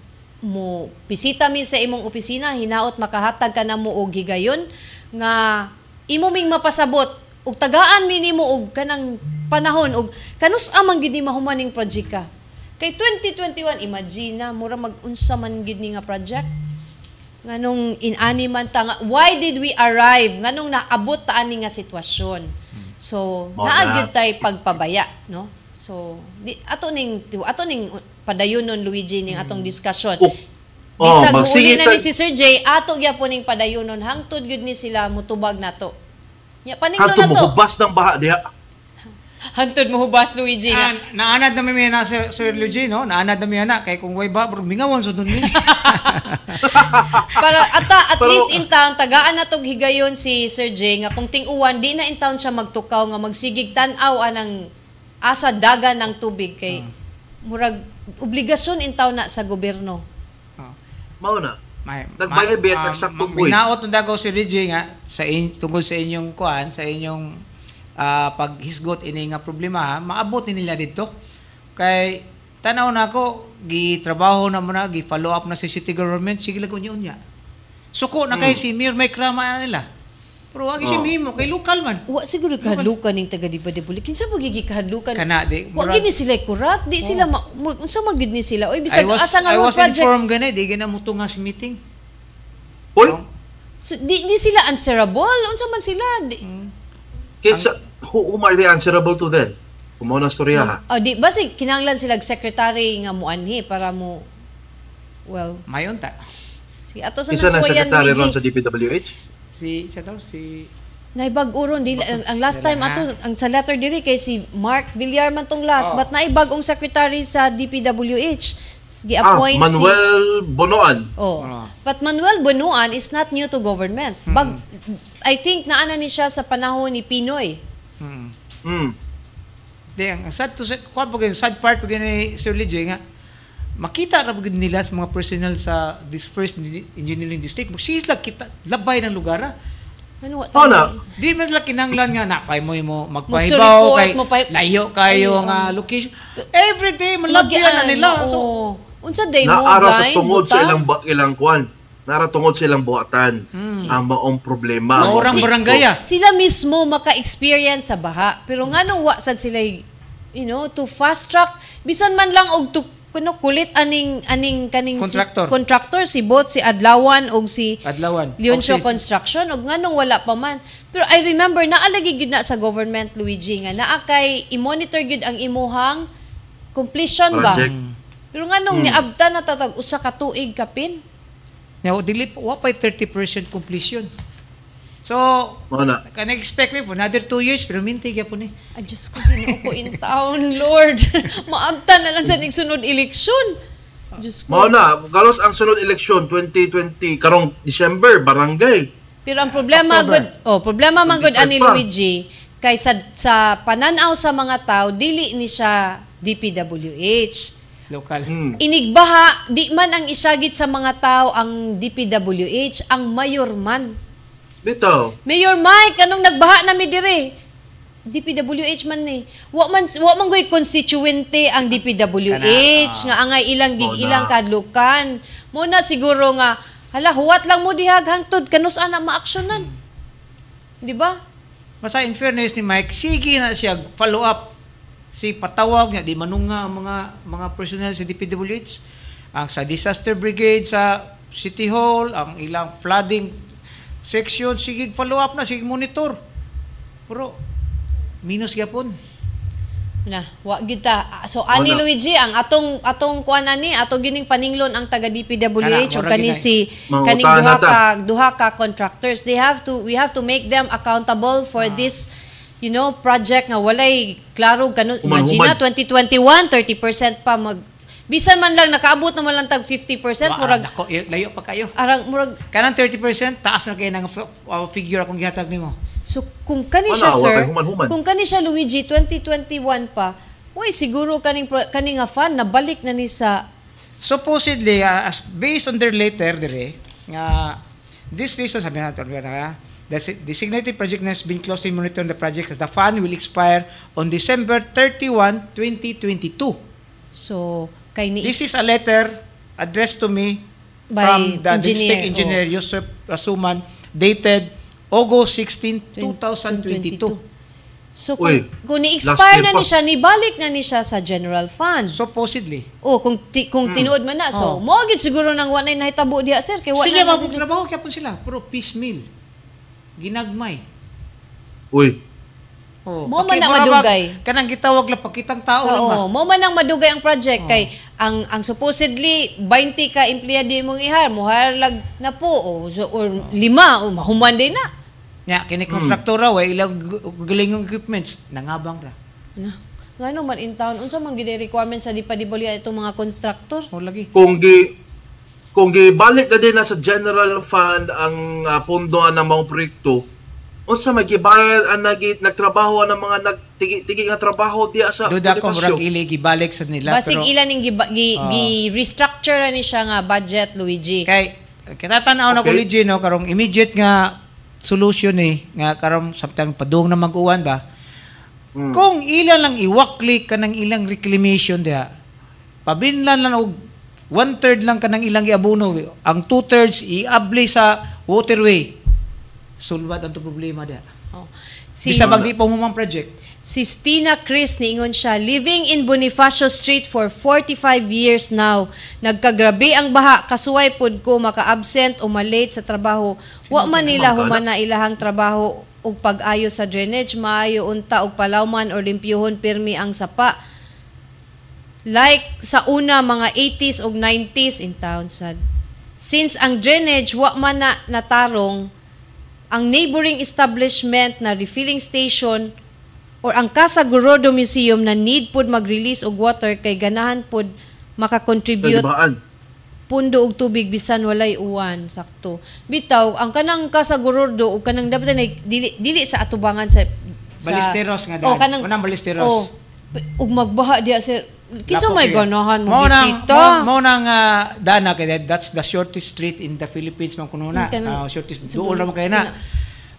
mo bisita mi sa imong opisina, hinaot makahatag ka na mo og higayon nga imo ming mapasabot ug tagaan mi nimo og kanang panahon ug kanus amang gid ni mahumaning project ka. Kay 2021 imagine na mura mag-unsa man gid ni nga project. Nganong inani man ta nga why did we arrive? Nganong naabot ta ani nga sitwasyon. So Mao naa na. gyud tay pagpabaya no? So di, ato ning ato ning padayonon Luigi ning atong diskusyon Oh, oh, bisag uli na ni si Sir J ato gyapon ning padayonon. Hangtod gyud ni sila mutubag nato. Nya paninglo Hadto na mo to hubas ng baha diha. Hantod mo hubas Luigi Ah, nga. naanad na mi na Sir, Sir Luigi, no? Naanad na mi na kay kung way ba, bro, mingawan sa dun mi. Para ata at Pero- least in town tagaan na tog higayon si Sir J nga kung ting-uwan di na in town siya magtukaw nga magsigig tan-aw anang asa daga ng tubig kay murag obligasyon in town na sa gobyerno. Oh. Mao na. May, Nagbayabit, ma- nagsakto, ma- boy. Minaot ng dagaw si Luigi nga sa in, tungkol sa inyong kuan, sa inyong ah, paghisgot ini nga problema, ha, maabot ni nila dito. Kay tanaw na ako, gitrabaho na mo na, gi-follow up na sa city government, sige lang unya-unya. Suko na kay si Mayor Mike Rama na nila. Pero wag si Oh. Mimo, kay lokal man. Wa siguro kahadlukan ning taga di ba di buli. Kinsa mo gigi kahadlukan? Kana di. Wa murag- gini sila kurat, di sila ma, unsa man gid ni sila? Oy I bisag asa nga I mo was project. informed gani, di gina mo nga si meeting. Uy, So, di, di sila answerable. Unsa man sila? Di, kinsa who, whom are they answerable to then? Kumaw na storya ha. oh, di basi kinahanglan sila secretary nga muanhi para mo well, Mayon ta. si ato sa na nagsuwayan secretary ron sa DPWH? Si, siya daw, si... Naibag-uron dili ang, ang last time ato ang sa letter diri kay si Mark Villar man tong last Oh. but naibag-ong secretary sa DPWH Ah, gi-appoint si Manuel Bonoan. Oh. Oh. But Manuel Bunuan is not new to government. Bag, I think naana ni siya sa panahon ni Pinoy. Hmm. Hmm. Di, ang sad to sa, kuha po ganyan, sad part ganyan ni Sir Lidje nga, makita ra ganyan nila sa mga personnel sa this first engi- engineering district. Sila kita, labay ng lugar. Ano wa Oh, na. Di man sila kinanglan nga, na, kay mo mo magpahibaw, kay mo pa- layo kayo Ayun. nga location. Every day, malagyan na nila. So, unsa day mo Naara sa tungod sa ilang ilang kwan. Nara tungod sa ilang buhatan. Hmm. Ang maong problema. Maurang Si- barangay ah. Sila mismo maka-experience sa baha. Pero nga nung wa sad sila you know, to fast track bisan man lang og to kuno kulit aning aning kaning Contractor. si contractor si both si Adlawan og si Adlawan. Leoncio Okay. Construction og nganong wala pa man. Pero I remember naalagi gid na sa government Luigi nga naa kay i-monitor gid ang imuhang completion ba. Project. Pero nganong Hmm. niabta na tatag usa ka tuig kapin. Now, dili, wa pa 30% completion. So, na. can expect me for another two years, pero minti kaya po ni. Ay, Diyos ko, ko in town, Lord. Maabta na lang sa nagsunod eleksyon. Diyos ko. Mao na. Galos ang sunod eleksyon 2020 karong December barangay. Pero ang problema, October. good, oh, problema man good ani. Luigi, kay sa, sa pananaw sa mga tao, dili ni siya DPWH. Local. Hmm. Inigbaha, di man ang isagit sa mga tao ang DPWH, ang mayor man. Bitaw. Mayor Mike, anong nagbaha na mi dire? DPWH man ni. Wa man wa man goy constituente ang DPWH Kana, nga angay ilang gig ilang kadlukan. Mo na siguro nga hala huwat lang mo dihag hangtod kanus ana maaksyonan. Di ba? Basta in fairness ni Mike, sige na siya follow up. Si patawag niya, di manunga ang mga mga personnel sa DPWH. Ang sa disaster brigade sa City Hall, ang ilang flooding section, sige follow up na, sige monitor. Pero, minus gyapon. Na, wa gyud ta. So ani Wala. Luigi ang atong atong kuan ani ato gining paninglon ang taga DPWH ug kani si kaning duha ka duha ka contractors. They have to we have to make them accountable for Ah. this you know project nga walay klaro ganun imagine Human-human. 2021 30% pa mag bisan man lang nakaabot naman lang tag 50% Wa- murag dako, eh, layo pa kayo. arang murag Kanang 30%, taas na kayo ng f- uh, figure akong gihatag nimo. So kung kani siya sir, kay human-human. kung kani siya Luigi 2021 pa, Uy, siguro kaning pro- kani nga fan nabalik na ni sa Supposedly, uh, as based on their letter dire, nga this reason sabi natin nga the si- designated project has been closely monitoring the project as the fund will expire on December 31, 2022. so kay ni This is a letter addressed to me By from the engineer, district engineer Yusuf Rasuman dated August 16, 2022. So Uy, kung, kung ni-expire na ni siya, nibalik na ni siya sa general fund. Supposedly. oh, kung ti, kung tinuod man na. So, Oh. mo gid siguro nang wa na nahitabo diha sir kay wa Sige, na mapagtrabaho kaya po sila. Pero piecemeal. Ginagmay. Uy. Oh, Mo man na ba- madugay. Kanang gitawag lang pakitang tao lang ba? Oo, mo man ang madugay ang project Oo. kay ang ang supposedly 20 ka empleyado imong ihar, muhar lag na po o so, or lima o mahuman din na. Nya kini konstruktora wa ilang gu- galingong equipments nangabang ra. Ano? Ngano man in town unsa man gid ang requirement sa dipadibulya itong mga contractor? O lagi. Kung gi kung gibalik na din na sa general fund ang uh, pondo ng mga proyekto, unsa may gibayad ang nagi nagtrabaho ang mga nagtigi-tigi nga trabaho diya sa Duda ko murag ili gibalik sa nila Basig pero ilan ning giba- gi, Oo. gi-restructure na ni siya nga budget Luigi. kay kinatanaw na ko Okay. legit no karong immediate nga solution eh nga karong samtang padung na mag-uwan ba Mm. kung ilan lang iwakli ka ng ilang reclamation diha pabinlan lang og one third lang ka ng ilang iabuno ang two thirds iabli sa waterway sulbad ang to problema diha Oh. Si bisa magdi pa humang project Si Stina Chris niingon siya, living in Bonifacio Street for 45 years now. Nagkagrabe ang baha, kasuway pud ko maka-absent o malate sa trabaho. Wa man nila human na ilahang trabaho ug pag-ayo sa drainage, maayo unta og palawman or limpyuhon pirmi ang sapa. Like sa una mga 80s ug 90s in town sad. Since ang drainage wa man na natarong, ang neighboring establishment na refilling station or ang Casa Gorodo Museum na need pod mag-release og water kay ganahan pod makakontribute Nagibaan. pundo og tubig bisan walay uwan sakto. Bitaw ang kanang Casa Gorodo ug kanang dapat na dili, dili sa atubangan sa, sa Balisteros nga Oh, dad. kanang Unang balisteros. Oh, ug magbaha diya sir. Kinsa may ganahan mo bisita? Mao nang ah, dana kay that- that's the shortest street in the Philippines man kuno na. Ah, shortest duol ra man kay na.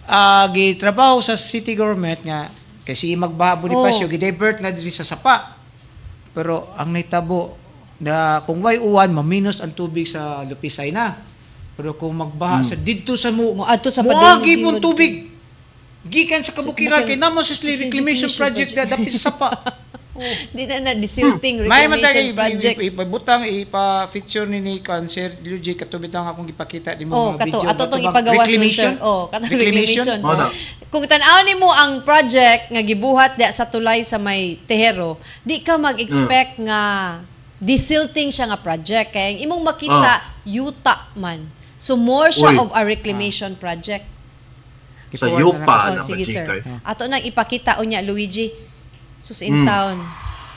Ah gitrabaho sa city government nga kasi magbaha Bonifacio Oh. gidivert na diri sa sapa. Pero ang naitabo na kung way uwan maminos ang tubig sa Lupisay na. Pero kung magbaha sa didto sa mo Mo adto sa padung- pong tubig. Gikan sa kabukiran kay namo sa sa reclamation reclamation project project. da dapit sa sapa. Di na na disilting May man reclamation tayo project. ipabutang ipa-feature ni ni Cancer Luigi katubit ang akong ipakita di mo Oh, mga kato video. ato tong ipagawas reclamation. sir. Oh, kato reclamation. reclamation. Na. Kung tan-aw nimo ang project nga gibuhat diya sa tulay sa may Tehero, di ka mag-expect Mm. nga disilting siya nga project kay ang imong makita yuta man. So more siya Uy. of a reclamation project. Sa Iforward na yupa. lang. So, Alam, sige sir. Majikay. Ato nang ipakita unya Luigi. Sus in Mm. town.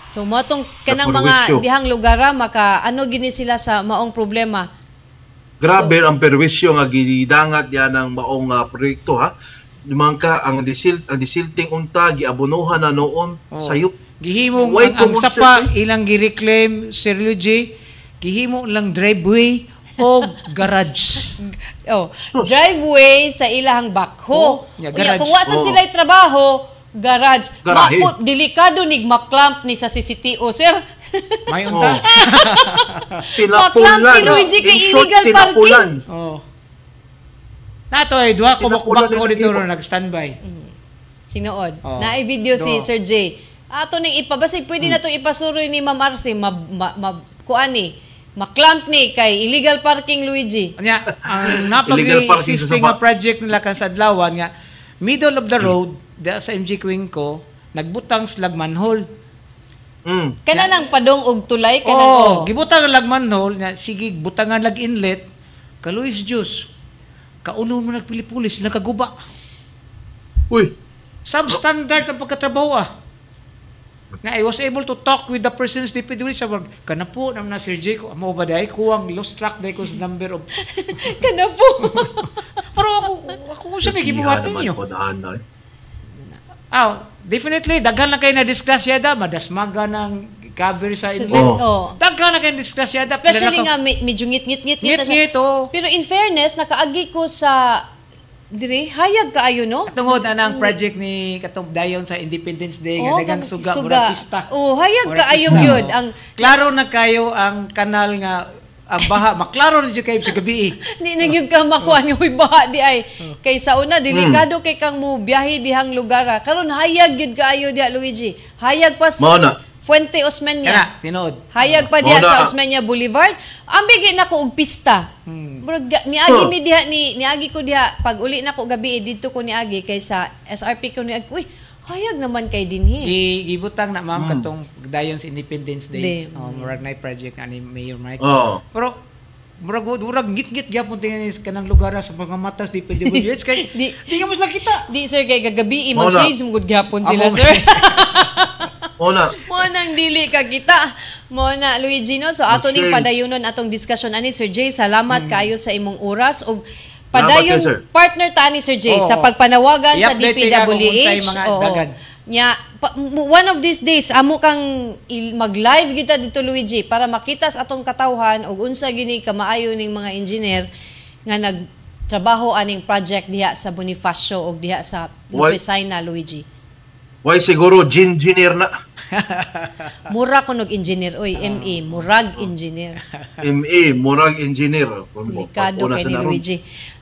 So mo tong kanang mga dihang lugara maka ano gini sila sa maong problema. Grabe ang perwisyo nga gidangat yan ng maong ah, proyekto ha. Dumang ka ang disil ang disilting unta giabonohan na noon Oh. sa yup. Gihimo Why ang, ang sapa sense, ilang gi-reclaim Sir Luigi. Gihimo lang driveway o garage. Oh, driveway sa ilahang bakho. Oh, yeah, garage. kung wasan Oh. sila'y trabaho, garage. Garahe. Mapot, delikado nig maklamp ni sa CCTO, sir. May Oh. unta. Tinapulan. Baklang si Luigi kay illegal tinapulan. oh. Nato ay duha ko bakubak ng auditor tipo. nag-standby. Tinuod. Oh. Na video si. Sir J. Ato ning ipabasig pwede Hmm. na to ipasuroy ni Ma'am Arce ma, ma, ma kuan ni maklamp ni kay illegal parking Luigi. Nya, ang parking napag-existing nga project nila kan sa Adlawan nga middle of the road da sa MG Queen ko nagbutang slag manhole. Mm. Kana nang padong og tulay Oh, kanang oh. gibutang ang lag manhole nga sige butangan lag inlet ka Luis Juice. Kauno mo nagpili pulis sila kaguba. Uy, Substandard ang pagkatrabaho ah. Nga, I was able to talk with the person's DPW sa work. Kana po, naman na Sir J, ko, amo ba dahi, kuwang lost track dahi ko sa number of... Kana po. Pero ako, ako sa may gibuhat ninyo. ko daan na eh. Ah, definitely daghan na kayo na disgrasyada, madasmaga ng cover sa So, inyo. Oh. oh. Daghan na kayo disgrasyada. Especially nga me- medyo ngit-ngit-ngit Ngit ngit oh. Pero in fairness, nakaagi ko sa dire hayag kaayo no? Tungod na ng project ni katong dayon sa Independence Day nga Oh, dagang kan- suga, suga. murag pista. Oh, hayag Murag kaayo oh. ang Klaro na kayo ang kanal nga ang baha, maklaro na dyan kayo sa gabi. eh. Di na gyud ka makuha nga uy baha di ay. Kay sa una delikado kay kang mo biyahe dihang lugar. ah. Karon hayag gyud kaayo diha Luigi. Hayag pa sa Fuente Osmeña. Kana, tinood. Hayag pa diha sa Osmeña Boulevard. Ang bigi na ko og pista. Hmm. Ga- niagi Huh. mi diha ni niagi ko diha pag uli na ko gabi eh, dito ko niagi kay sa SRP ko niagi. Uy, hayag naman kay dinhi. Gi gibutang na ma'am Mm. katong dayon sa Independence Day. Day. Oh, murag na project nga ni Mayor Mike. Oo. Pero murag murag ngit-ngit gyapon tingin is kanang lugar sa mga matas di PWH kay Di- di, ka mas nakita. Di sir kay gagabi Wala. imong shades mo gud gyapon sila Amo- sir. O na, mo nang dili ka kita. Mo na Luigi no. So ato ning padayonon atong discussion ani Sir Jay. Salamat kayo sa imong oras ug Salamat padayon kayo, partner ta ni Sir Jay Oo. sa pagpanawagan sa DPWH. mga Oo. dagan. Nya pa- m- one of these days amo kang il- mag-live kita dito Luigi para makita sa atong katawhan ug unsa gini kamaayo ning mga engineer nga nagtrabaho aning project diha sa Bonifacio ug diha sa Lupisay Luigi. Why siguro engineer na. Mura ko nog engineer oy, ME, murag engineer. MA, murag engineer. Delikado Una kay ni. Luigi.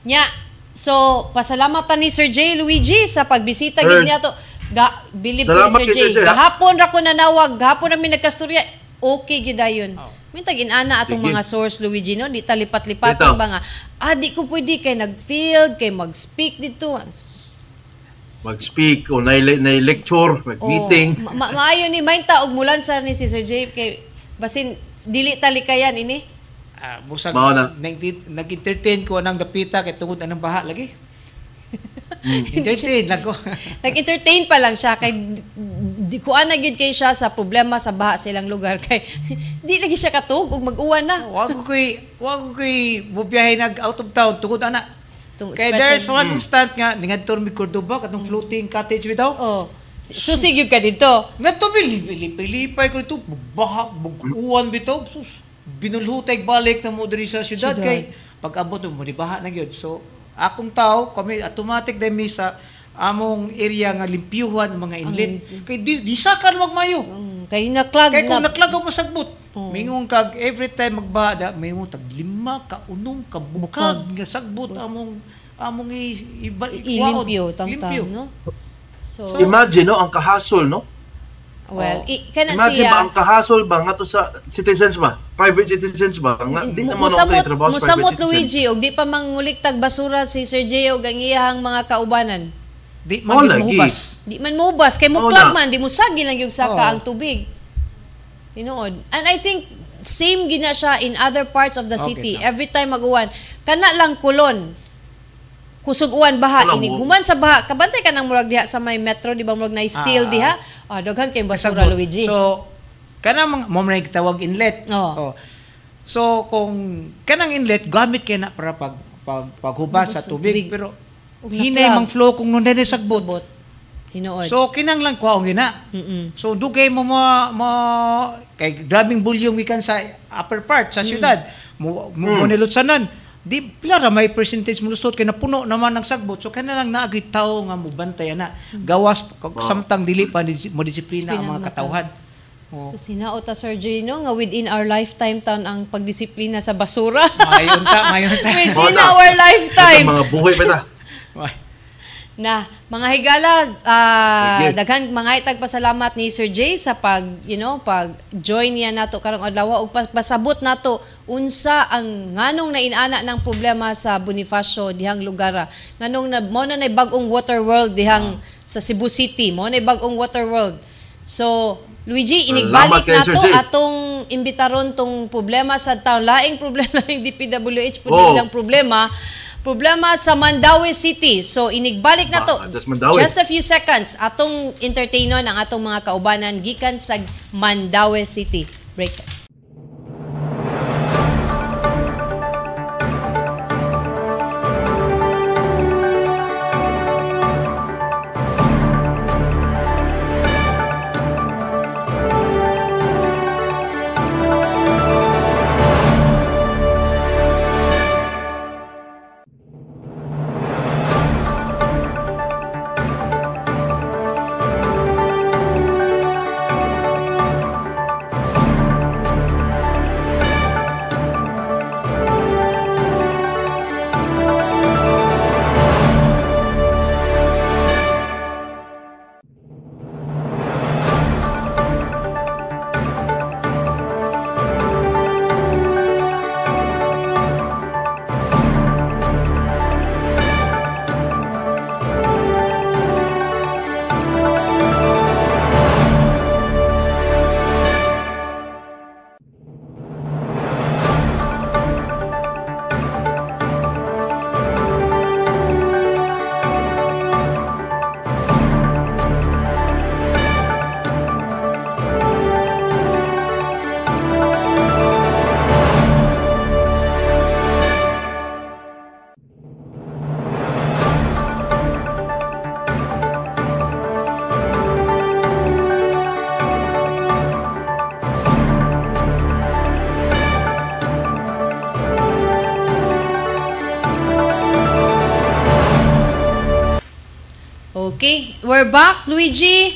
Nya, so pasalamat ta ni Sir J. Luigi sa pagbisita gid niya to. Ga, believe ko ni Sir J. Gahapon ra ko nanawag, gahapon na mi nagkastorya. Okay gyud dayon. Oh. Mintag inana atong Sige. mga source Luigi no, di ta lipat-lipatan Ito. ba nga. Ah, di ko pwede kay nag-field, kay mag-speak dito. Mag-speak o na-lecture, mag-meeting. Oh, ma- ma- maayo ni mainta og mulan sa ni si Sir J kay basin dili talikayan ini. Ah, busag Mao na. nag- nag-entertain ko anang dapita kay tungod anang baha lagi. Mm. entertain lang ko. Nag-entertain pa lang siya kay di ko ana gyud kay siya sa problema sa baha silang lugar kay di lagi siya katug ug mag-uwan na. Wag ko koy wag ko koy bubiyahe nag out of town tungod ana. Tung Kay special- there's one Mm. instant nga ningadtor mi Cordoba katong floating cottage bitaw. Oh. Susig gyud ka dito. Ngadto mi lipay ko dito baha buguan bitaw sus binulhutay balik na mo diri sa syudad Syudad. kay pag abot mo di baha na gyud. So akong tao kami automatic dahil mi sa among area nga limpyuhan mga inlet. Kay di, di sakan magmayo. Mm, kay naklag Kay kung na. naklagaw mo sagbot, Oo. mingon kag every time magbada, mingon tag lima ka unong ka bukag nga sagbot among among i, iba, ilimpyo iwaon. tang Limpyo. no. So, So, Imagine, no, ang kahasol, no? well, Oh. i, kana Imagine ba, siya ang kahasol ba, nga to sa citizens ba? Private citizens ba? Nga, di naman ako musamot, trabaho sa musamot private citizen. Luigi og di pa manguliktag basura si Sir J og ang iyahang mga kaubanan. Di Oh, man gid mohubas. Di man mubas kay mo na. man di mo sagi lang yung saka Oo. ang tubig. Tinuod. And I think same gina siya in other parts of the Okay, city. tama. Every time mag-uwan, kana lang kulon. Kusog uwan baha Wala ini human sa baha kabantay ka nang murag diha sa may metro di ba murag na steel Ah, diha ah daghan kay basura. Luigi So kanang mga mo man gitawag inlet. Oo. Oh. So kung kanang inlet gamit kay na para pag pag paghubas sa Hubas sa tubig, tubig. pero hinay mang flow kung nun din sagbot. Sabot. hinuod So kinang lang kuha gina. Mm-mm. So dugay mo mo, mo kay grabing volume gikan sa upper part sa syudad. Mo mo, mo Mm. nilutsanan. Di pila ra may percentage mo lusot kay napuno naman ng sagbot. So kana lang naagi tao nga mo bantay na. Gawas kag Oh. samtang dili pa mo disiplina ang mga katawhan. Oh. So sinaot ta Sir J no nga within our lifetime tan ang pagdisiplina sa basura. Mayon ta, mayon ta. within our Ito, lifetime. mga buhay pa ta. Na, mga higala, ah, Sige. daghan mga itag pasalamat ni Sir Jay sa pag, you know, pag join niya nato karong adlaw ug pa- pasabot nato unsa ang nganong nainana ng problema sa Bonifacio dihang lugar. ah. Nganong na mo na nay bag-ong water world dihang sa Cebu City, mo na bag-ong water world. So, Luigi, inigbalik nato atong imbitaron tong problema sa taon. Laing problema ng DPWH po Oh. ilang problema. Problema sa Mandaue City. So, inigbalik na to. Ah, that's Mandaue. Just a few seconds. Atong entertainon ang atong mga kaubanan gikan sa Mandaue City. Break sa we're back, Luigi.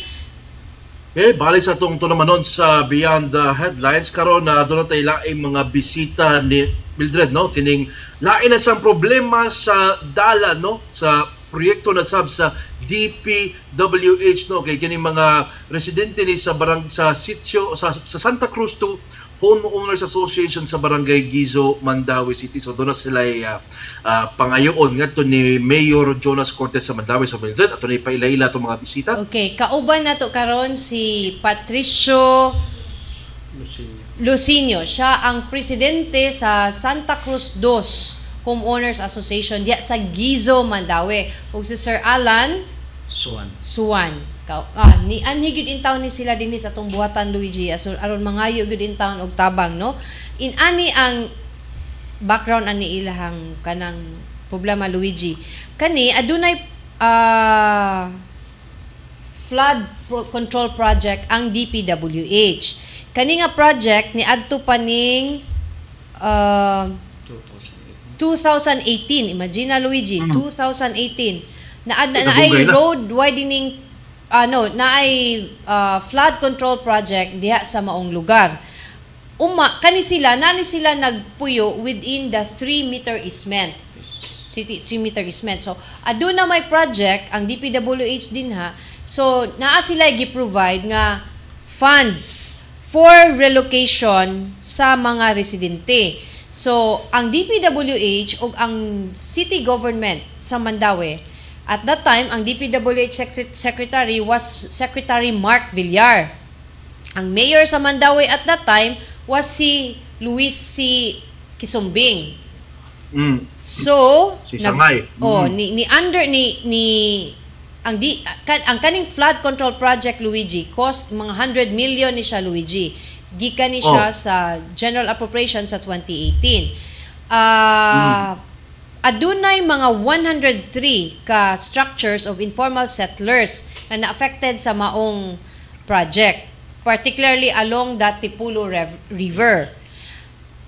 Okay, balik sa itong tunamanon sa Beyond the Headlines karon na doon tayo laing mga bisita ni Mildred no? Kining lain na sang problema sa dala no? Sa proyekto na sab sa DPWH no? Kay kining mga residente ni sa barang sa sitio sa, sa Santa Cruz to Homeowners Association sa Barangay Gizo, Mandawi City. So doon na sila uh, uh, pangayoon nga to ni Mayor Jonas Cortez sa Mandawi. So Mildred, ato na ipaila-ila itong mga bisita. Okay, kauban na to karon si Patricio Lucinio. Lucinio. Siya ang presidente sa Santa Cruz 2 Homeowners Association diya sa Gizo, Mandawi. Ug si Sir Alan Swan. Suwan. Ka, ah, ni anhi gyud in town ni sila dinhi sa atong buhatan Luigi aso aron mangayo gyud in town og tabang no. In ani ang background ani ilahang kanang problema Luigi. Kani adunay ah flood pro- control project ang DPWH. Kani nga project ni adto pa ning ah, 2008. 2018. Imagine na Luigi, Mm. 2018. Na na, na ay road widening ano, na ay uh, flood control project diha sa maong lugar. Uma kani sila nani sila nagpuyo within the 3 meter easement. 3 meter easement. So, aduna may project ang DPWH din ha. So, naa sila gi-provide nga funds for relocation sa mga residente. So, ang DPWH o ang city government sa Mandawi, at that time, ang DPWH sec- secretary was Secretary Mark Villar. Ang mayor sa Mandawi at that time was si Luis C. Kisumbing. Mm. So, Si Sangay. oh, Mm. ni ni under ni ni ang di kan, ang kaning flood control project Luigi cost mga 100 million ni siya Luigi. Gikan ni siya Oh. sa General Appropriation sa 2018. Ah adunay mga 103 ka structures of informal settlers na na-affected sa maong project, particularly along the Tipulo River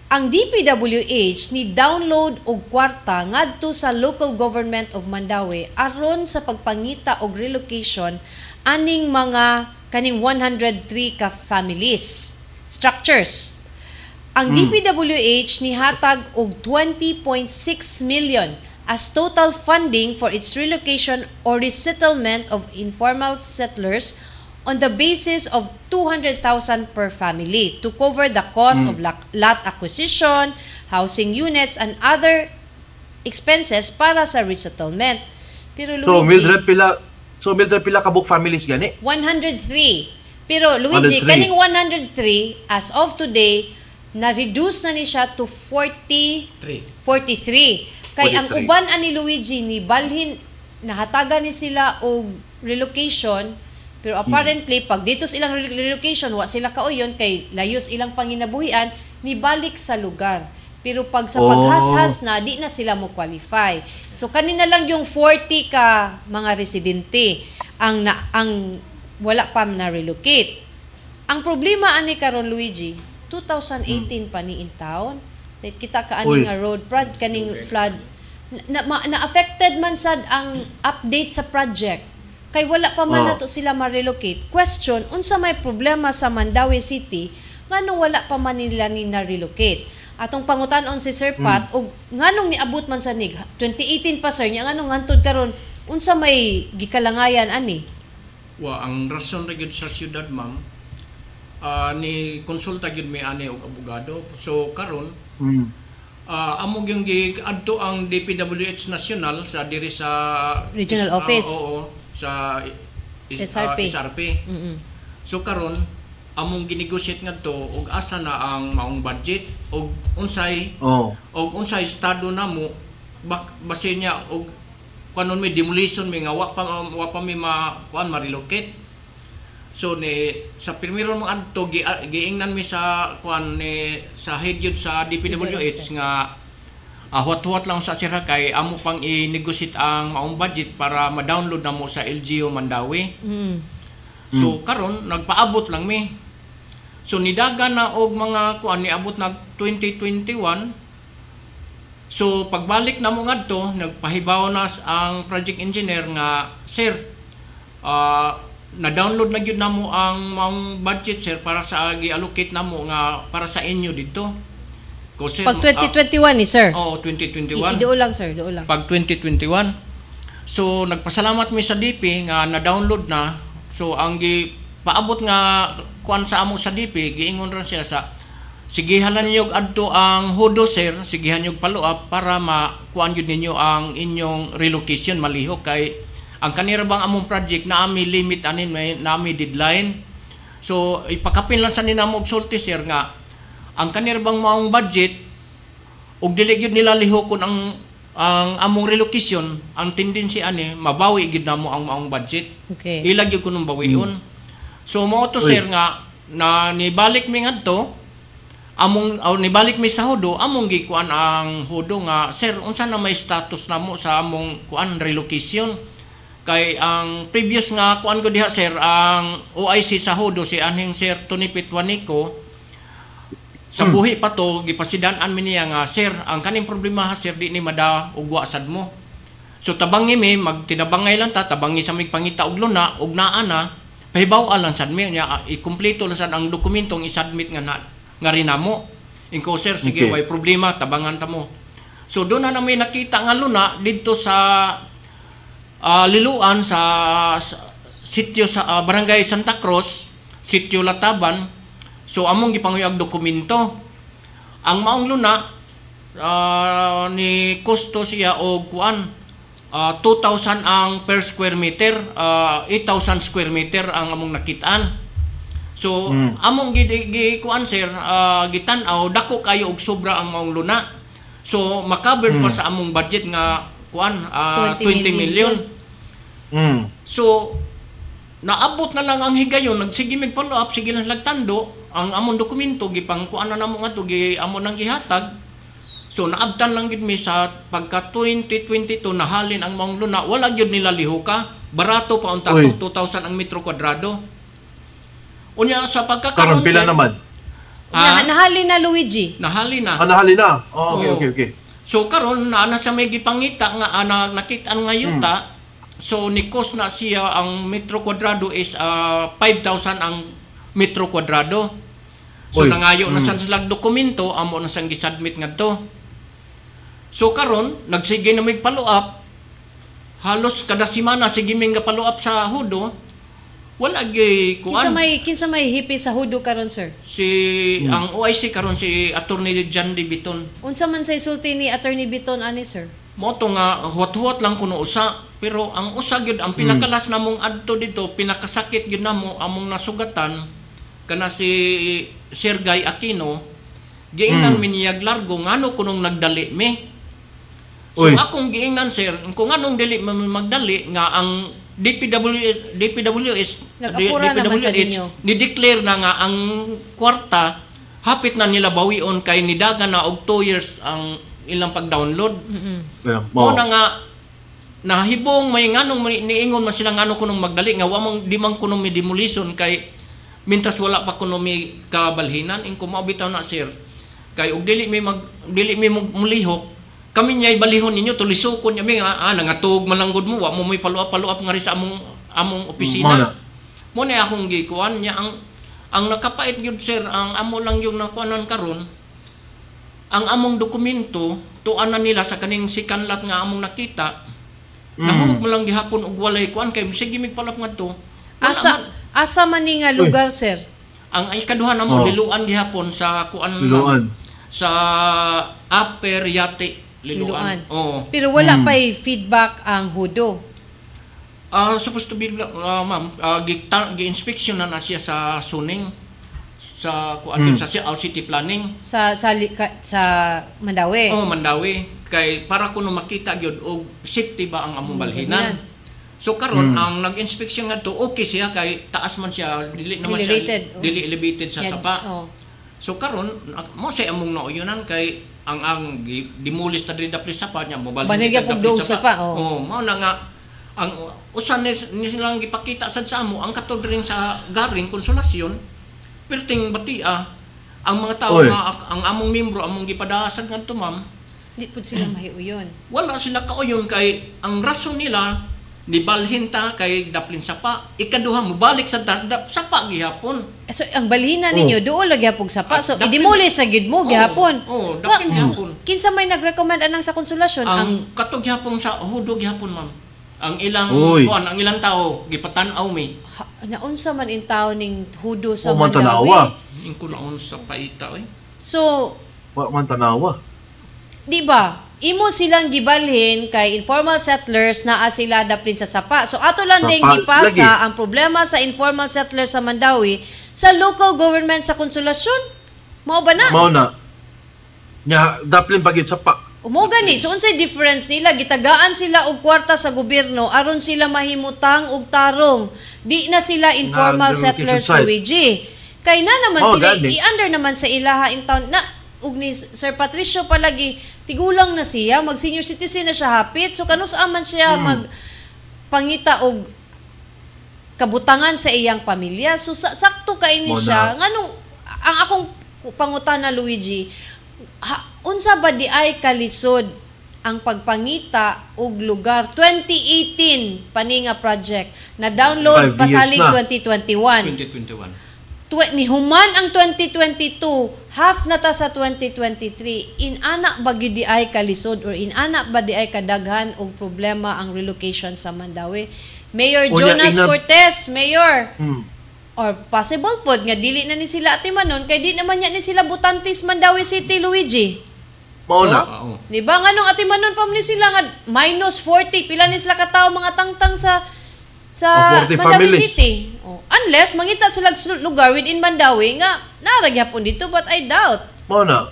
ang DPWH ni download og kwarta ngadto sa local government of Mandawi aron sa pagpangita og relocation aning mga kaning 103 ka families structures. Ang DPWH ni hatag og 20.6 million as total funding for its relocation or resettlement of informal settlers on the basis of 200,000 per family to cover the cost of la- lot acquisition, housing units, and other expenses para sa resettlement. Pero So Luigi, Mildred pila So Mildred pila ka book families gani? 103. Pero Luigi, 103. kaning 103 as of today na-reduce na ni siya to 40 3. 43. Kay ang 43. uban ani Luigi ni balhin nahatagan ni sila og relocation pero apparently pag dito sa ilang rel- relocation wa sila kauyon kay layos ilang panginabuhian ni balik sa lugar. Pero pag sa Oh. paghashas na di na sila mo qualify. So kanina lang yung 40 ka mga residente ang na, ang wala pa na relocate. Ang problema ani karon Luigi, 2018 pa ni in town. Kay Kita ka ani Uy. nga road prod kaning flood na, ma- na affected man sad ang update sa project kay wala pa man Oh. nato sila ma-relocate. Question, unsa may problema sa Mandawi City nganong wala pa man nila ni na-relocate? Atong pangutan-on si Sir Pat og nganong niabot man sa nig 2018 pa sir nya nganong hantod karon unsa may gikalangayan ani? Wa ang rason ra gyud sa syudad ma'am ah, ni konsulta gyud may ani og abogado. So karon Mm. ah, amo gyung gi adto ang DPWH national sa diri sa Regional ah, office. oo, sa is, SRP. ah, SRP. Mm-mm. So karon among ginegosyate ngadto og asa na ang maong budget og unsay Oh. og unsay estado namo bak basin niya og kanon may demolition may nga wa pa wa pa may ma kuan ma-relocate so ni sa primero mong adto gi, ah, giingnan mi sa kuan ni sa head yun sa DPWH nga ah, huwat-huwat lang sa sira kay amo pang i-negotiate ang maong budget para ma-download na mo sa LGU Mandawi Mm. So karon nagpaabot lang mi. So nidaga na og mga kuan niabot nag 2021. So pagbalik na mo ngadto nagpahibaw na ang project engineer nga sir ah, na-download na gyud namo ang maong budget sir para sa gi-allocate namo nga para sa inyo dito. Ko sir, Pag 2021 ni sir. ah, oh, I- 2021. Ido lang sir, do lang. Pag 2021. So nagpasalamat mi sa DP nga na-download na. So ang gi paabot nga kuan sa amo sa DP, giingon ra siya sa sigihalan niyo adto ang hudo sir, sigihan niyo follow up para makuan yun ninyo ang inyong relocation malihok kay ang kanira bang among project na ami limit anin may nami deadline. So ipakapin lang sa ninamo og sulti sir nga ang kanira bang maong budget ug dili gyud nila lihokon ang ang among relocation ang tendency ani mabawi gid namo ang maong budget Okay. ilag gyud kunong bawion so mo to Uy. sir nga na nibalik mi ngadto among aw nibalik mi sa hudo among gikuan ang hudo nga sir unsa na may status namo sa among kuan relocation kay ang previous nga kuan ko diha sir ang OIC sa hudo si anhing sir Tony Pitwanico sa Hmm. buhi pa to gipasidan-an mi niya nga sir ang kaning problema ha sir di ni mada ugwa sad mo. So tabangi mi magtinabangay lang ta tabangi sa mig pangita og luna og naa na. Pahibaw lang sad mi nya ah, ikumpleto lang sad ang dokumentong i-submit nga na, nga rinamo inko sir sige Okay. way problema tabangan ta mo. So doon na namin nakita nga luna dito sa ah, liluan sa, sa sitio sa ah, barangay Santa Cruz sitio Lataban so among gipanguyag dokumento ang maong luna ah, ni kosto siya og kuan ah, 2,000 ang per square meter ah, 8,000 square meter ang among nakitaan so Mm. among gi, gi kuan sir ah, gitan-aw dako kayo og sobra ang maong luna so makaber pa Mm. sa among budget nga kuan ah, 20 20 million. Mm. So, naabot na lang ang higayon, nagsige mig follow up, sige lang lagtando, ang among dokumento, gipang kuan na namo nga to, gi amo nang gihatag. So, naabtan lang gid mi sa pagka 2022 nahalin ang maong luna, wala gyud nila lihuka, barato pa unta Uy. 2,000 ang metro kwadrado. Unya sa Karon pagkakaroon pila sir, naman? Ah, Na, nahali na Luigi. nahali na. Ah, nahali na. Oh, okay, okay, okay. So karon na ana sa may gipangita nga ana nakitaan nga yuta. Hmm. So ni cost na siya ang metro kwadrado is ah, 5,000 ang metro kwadrado. So Uy, nangayo na mm. sa dokumento amo na sang gi-submit ngadto. So karon nagsige na mig follow up. Halos kada semana sige mig nga follow up sa hudo. Wala gyud Kinsa kuan. may kinsa may hipi sa hudo karon sir? Si ang OIC karon si Attorney John D. Biton. Unsa man sa isulti ni Attorney Biton ani sir? Moto nga huwat-huwat lang kuno usa pero ang usa gyud ang pinakalas namong adto dito pinakasakit gyud namo among nasugatan kana si Sir Guy Aquino giingnan Mm. mi niyag largo ngano kunong nagdali mi So Uy. akong giingnan sir kung anong dili magdali nga ang DPW Nag-apura DPWH ninyo. ni-declare na nga ang kwarta hapit na nila bawion kay nidagan na og 2 years ang ilang pag-download. Mm-mm. Yeah, Mo na nga nahibong may nganong may- niingon man sila ngano kunong magdali nga wa man di man kuno mi demolition kay mintas wala pa kuno mi kabalhinan in mao bitaw na sir kay og dili mi mag dili mi mag- mulihok kami nyay balihon ninyo tulisokon yami nga ah nangatog malanggod mo wa mo may paluap paluap nga ri sa among among Mo na. opisina mo na akong gikuan niya ang ang nakapait gyud sir ang amo lang yung nakuanan karon ang among dokumento tuan na nila sa kaning sikanlat nga among nakita Mm. nahug mo lang gihapon og walay kuan kay sige mig palap ngadto Wala man. Asa asa man ni nga lugar sir? ang ay kaduha namo Oh. liluan gihapon sa kuan Liluan. sa Upper Yate Liluan. Oo. Pero wala Mm. pa feedback ang hudo. Ah, supposed to be ah, ma'am, uh, gi-inspection na na siya sa Suning sa kuan Mm. sa sa city planning. sa sa ka- sa Mandawi. Oh, Mandawi kay para kuno makita gyud og safety ba ang among Mm, balhinan. balhinan. So karon Mm. ang nag-inspection nga to okay siya kay taas man siya dili naman Elevated, siya dili elevated sa Yan, sapa. oh. So karon mo sa among nauyonan kay ang ang demolish ta diri dapli sapa niya mo Banigya pag doog sapa, oh. Oh, mao na nga ang usan ni, ni silang gipakita sad sa amo ang katod rin sa garing konsolasyon perting batia ang mga tao Oy. nga ang among membro among gipadasad ngadto ma'am Di po sila mahiuyon. wala sila kauyon kay ang rason nila nibalhin ta kay daplin sapa ikaduha mo balik sa dasdap sapa gihapon Eh, So, ang balhina ninyo, doon lagi hapong sapa. So, Ah, dapat- i-demolish na gid mo, Oo, gihapon. oo, dapat Wa- gihapon. Kinsa may nag-recommend anang sa konsolasyon? Ang, ang katog gihapon sa hudog gihapon ma'am ang ilang Uy. kuan ang ilang tao gipatan-aw mi ha, naunsa man in tao ning hudo sa O, man Mandawi. tanawa. ingko naon sa paita oy So, Wa man tanawa. di ba? Imo silang gibalhin kay informal settlers na sila daplin sa sapa. So ato lang ding Sapa, gipasa lagi. ang problema sa informal settlers sa Mandawi sa local government sa konsolasyon. Mao ba na? Mao na. Nya daplin pagit sa pa. Umo gani, so unsay difference nila gitagaan sila og kwarta sa gobyerno aron sila mahimutang og tarong. Di na sila informal Na, settlers site. Luigi. Kay na naman Oh, sila i-under naman sa ilaha in town na ug ni Sir Patricio palagi tigulang na siya, mag senior citizen na siya hapit. So kanus aman siya Hmm. mag pangita og kabutangan sa iyang pamilya. So sa, sakto kay ni siya nganong ang akong pangutana Luigi, ha, unsa ba di ay kalisod ang pagpangita og lugar 2018 paninga project na download pasalig na. 2021 2021 Twe- ni human ang 2022 half na ta sa 2023 in anak ba gyud di ay kalisod or in anak ba di ay kadaghan og problema ang relocation sa Mandawi? Mayor Unya, Jonas ina- Cortez Mayor. Hmm. or possible pod nga dili na ni sila atimanon kay di naman niya ni sila butantis Mandawi City Luigi. Mao na. oo. Di ba nganong atimanon pa ni sila nga minus 40 pila ni sila ka tawo mga tangtang sa sa Oh, 40 Mandawi. City. Oh, unless mangita sila sa lugar within Mandawi nga naragyapon dito but I doubt. Mao na.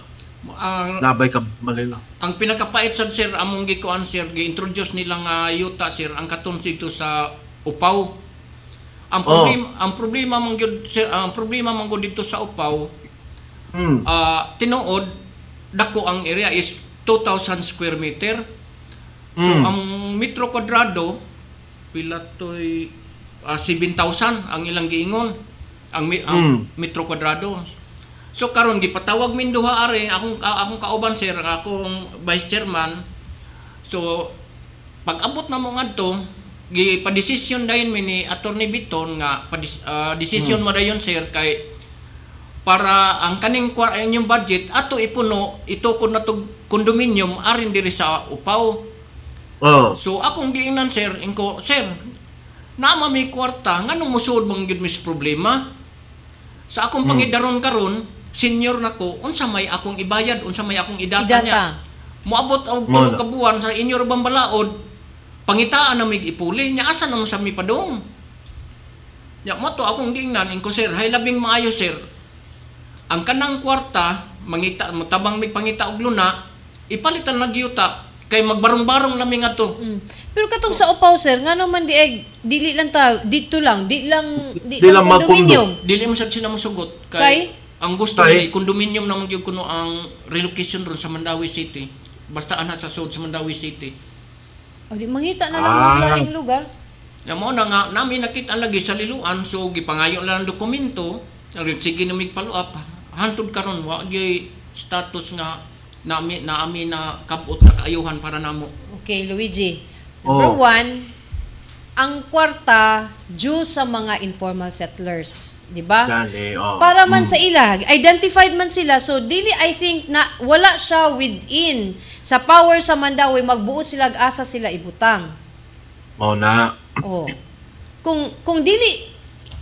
ang Nabay ka malila. ang pinakapait sad sir among gikuan sir gi-introduce nila nga yuta sir ang katon dito sa upaw ang Oh. problema ang problema man gyud sir ang problema man gyud dito sa upaw Hmm. ah tinuod dako ang area is 2000 square meter so Mm. ang metro kwadrado pila toy ah, 7,000 ang ilang giingon. Ang, mi- ang Mm. metro kwadrado. So karon gipatawag min duha ari akong akong kauban sir akong vice chairman. So pag abot na mo ngadto gi padesisyon dayon mi ni attorney Biton nga padis, ah, desisyon mo dayon sir kay para ang kaning inyong budget ato ipuno ito kun na condominium arin diri sa upaw Oh. so akong giingnan sir ingko sir nama may kwarta nganong musud bang gyud mis problema sa akong Hmm. pangidaron karon senior nako unsa may akong ibayad unsa may akong idata, Idata. niya moabot og Mo tulo na. ka buwan sa inyo ra bambalaod pangitaan na mig ipuli nya asa naman sa mi padong nya mo to akong giingnan ingko sir hay labing maayo sir ang kanang kwarta mangita tabang may pangita og luna ipalitan na gyuta kay magbarong-barong lami nga to Mm. Pero katong sa upaw sir, ngano man di ay dili lang ta dito lang, di lang di, Di lang lang condominium. dili mo sad sila mosugot Kay? kay, ang gusto Kay? nila condominium naman gyud kuno ang relocation ron sa Mandawi City basta ana sa sud sa Mandawi City O di mangita na lang Ah. ng laing lugar. Ya mo na nga namin nakita lagi sa liluan so gipangayo lang ang dokumento Rin, sige na mig follow up hantod karon wa gyud status nga nami naami na kabot na kaayuhan para namo Okay, Luigi. Number Oh. one, ang kwarta due sa mga informal settlers, di ba? Oh. Para man Hmm. sa ila, identified man sila. So, dili I think na wala siya within sa power sa Mandawi, magbuo sila, asa sila ibutang. Mao na. Oh. Kung kung dili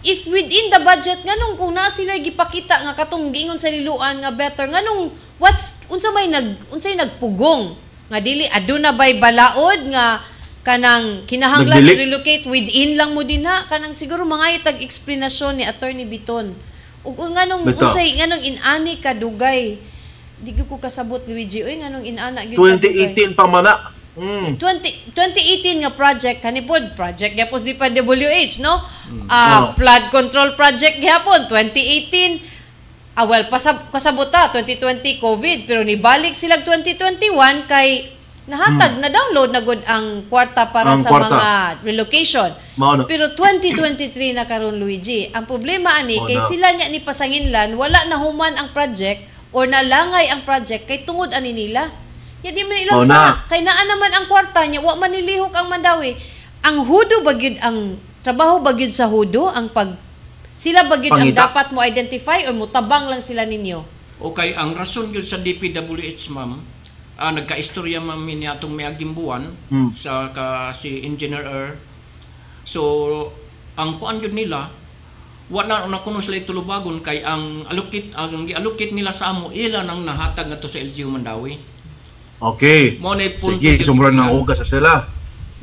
if within the budget nganong kung na sila gipakita nga katong giingon sa liluan nga better nganong what's unsa may nag unsay nagpugong nga dili aduna bay balaod nga kanang kinahanglan Nagdili. relocate within lang mo dinha kanang siguro mga itag explanation ni attorney Biton ug nganong Bitaw. unsay nganong inani ka dugay di ko kasabot Luigi oy nganong inana gyud ka dugay 2018 pa man na. Hmm. 20, 2018 nga project kanipod project gyapos di pa WH no Mm. Ah, Oh. flood control project gyapon 2018 ah well pasab kasabota 2020 COVID pero nibalik sila 2021 kay nahatag na download na gud ang kwarta para Mm. Ang sa kwarta. mga relocation Mao na. pero 2023 na karon Luigi ang problema ani Oh, kay sila nya ni pasanginlan wala na human ang project or nalangay ang project kay tungod ani nila ya di man ilang Oh, sa na. kay naa naman ang kwarta niya wa man nilihok ang Mandawi ang hudo bagyod ang trabaho bagyod sa hudo ang pag sila bagyod ang dapat mo identify or mo tabang lang sila ninyo. Okay, ang rason yun sa DPWH, ma'am, ah, nagka-istorya ma'am ni atong may agimbuan Hmm. sa ka, si Engineer Er. So, ang kuan yun nila, wala na kuno sila itulubagon kay ang allocate ang allocate nila sa amo ila nang nahatag nato sa LGU Mandawi. Okay. Mo na punto Sige, yun sumura nila. ng ugas sa sila.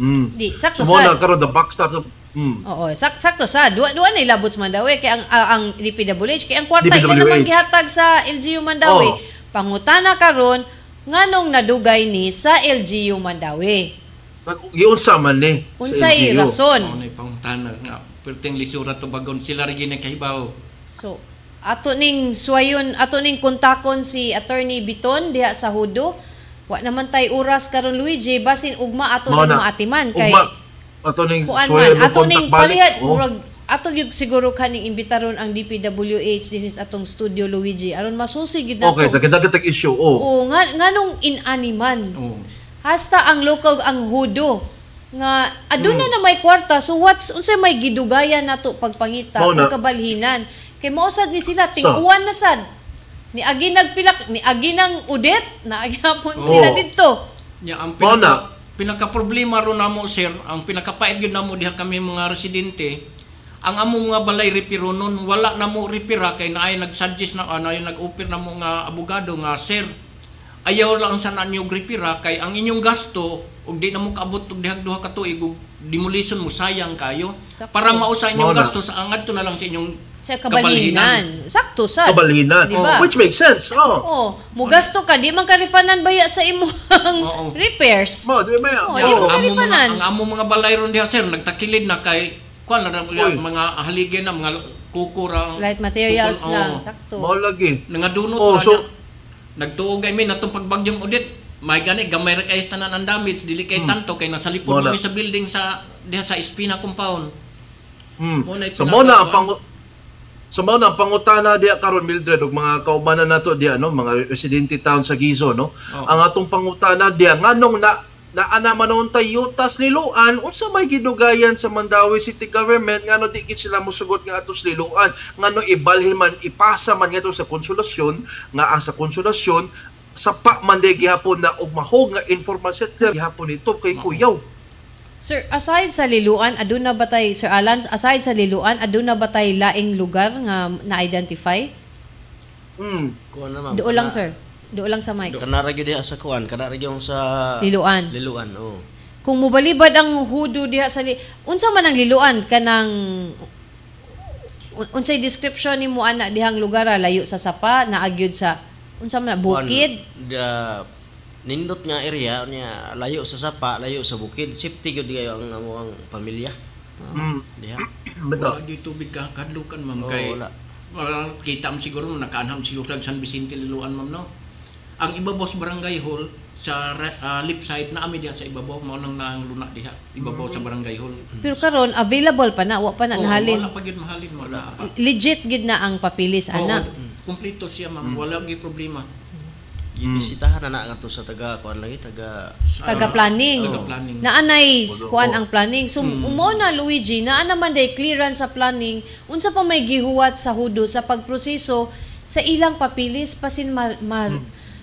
Mm. Di sakto Sumo na sa karon the backstop. Mm. Oo, sak sakto sa duwa duwa na ilabot sa Mandawi kay ang ah, ang DPWH kay ang kwarta ila naman gihatag sa LGU Mandawi. Oo. Pangutana karon nganong nadugay ni sa LGU Mandawi. Nag- Giunsa man ni. sa Unsay rason? Na pangutana nga perting lisura to bagon sila rin gina kahibaw. So, ato ning suwayon, ato ning kontakon si Attorney Biton diha sa Hudo. Wa naman tay oras karon Luigi basin ugma ato Mao ning maatiman kay Ugma. Ato ning kuan man ato ning palihad Oh. murag ato gyud siguro kaning imbitaron ang DPWH dinis atong studio Luigi aron masusi gyud nato. Okay, dagat issue. Oh. Oo, nga nganong inaniman. Oh. Hasta ang local ang hudo nga aduna Hmm. na may kwarta so what's unsay may gidugayan nato pagpangita Mao o na. kabalhinan kay mausad ni sila ting-uwan na sad ni agi nagpilak ni agi nang udet na agyapon Oo. sila didto Ya, ang pinaka, pinaka problema ro namo sir, ang pinakapait gyud namo diha kami mga residente, ang amo mga balay repiro nun wala namo repira kay naay nag-suggest na ano yung nag-offer namo nga abogado nga sir ayaw lang sa nanyo repira kay ang inyong gasto ug di namo kaabot og dihang duha ka tuig ug demolition mo sayang kayo para mausa inyong Mao na. gasto sa angat to na lang sa inyong sa kabalhinan sakto sad Kabalhinan. Di ba? Which makes sense. Oh. oh mugasto ka di man ka refundan baya sa imong Oo. repairs Mo, di ba? Oh, Ya, di mo mga, kalifanan. ang amo mga balay ron diha sir nagtakilid na kay kuan na mga haligin na mga kukurang light materials Kukul- lang oo. sakto Mo lagi. Nangadunot Oh, na so- niya. Nagtuog ay min atong pagbagyong audit. May gani gamay ra kay tanan ang damage dili kay Hmm. tanto kay nasa lipod kami sa building sa diha sa Espina compound. Mm. Mo na So mo na ang pang So mao na ang pangutana diha karon Mildred ug mga kaubanan nato diha no mga residente town sa Gizo no. Oo. Ang atong pangutana diha nganong na naana manon tay yutas liluan unsa may gidugayan sa Mandawi City Government ngano di gid sila mosugot nga atos liluan ngano ibalhin man ipasa man ngadto sa konsolasyon nga ang sa konsolasyon sa pa man gihapon na og mahog nga informasyon gihapon ito kay kuyaw. Sir, aside sa Liluan, aduna ba tay Sir Alan, aside sa Liluan, aduna ba tay laing lugar nga na-identify? Mm. Kuan na ma'am. Doon lang, sir. Doon lang sa mic. Kana ra gyud diha sa kuan, kana ra gyud sa Liluan. Liluan, oh. Kung mubalibad ang hudo diha sa li unsa man ang Liluan kanang un- unsay description nimo ana dihang lugar ah, layo sa sapa naagyod sa unsa man bukid Kuan, da, nindot nga area niya layo sa sapa, layo sa bukid. Safety gyud kayo ang amo ang pamilya. Mm. Diha. Beto. Wala di tubig ka kadlukan ma'am Oo, kay wala. wala, kita mo siguro mo nakaanham siguro kag San Vicente Liluan ma'am no. Ang ibabaw sa barangay hall sa re- ah, left side na ami diha sa ibabaw mao nang nang luna diha ibabaw sa barangay hall. pero karon available pa na wa pa na Oo, nahalin Wala pa gyud mahalin mo na. legit gid na ang papilis ana Oo, Kumpleto siya ma'am, wala gyud problema. Gibisitahan na na nga to sa taga kuan lagi taga taga planning Taga planning. naanay Odo, kuan oh. ang planning so Mm. umo na Luigi naa naman day clearance sa planning unsa pa may gihuwat sa hudo sa pagproseso sa ilang papilis pasin ma, ma,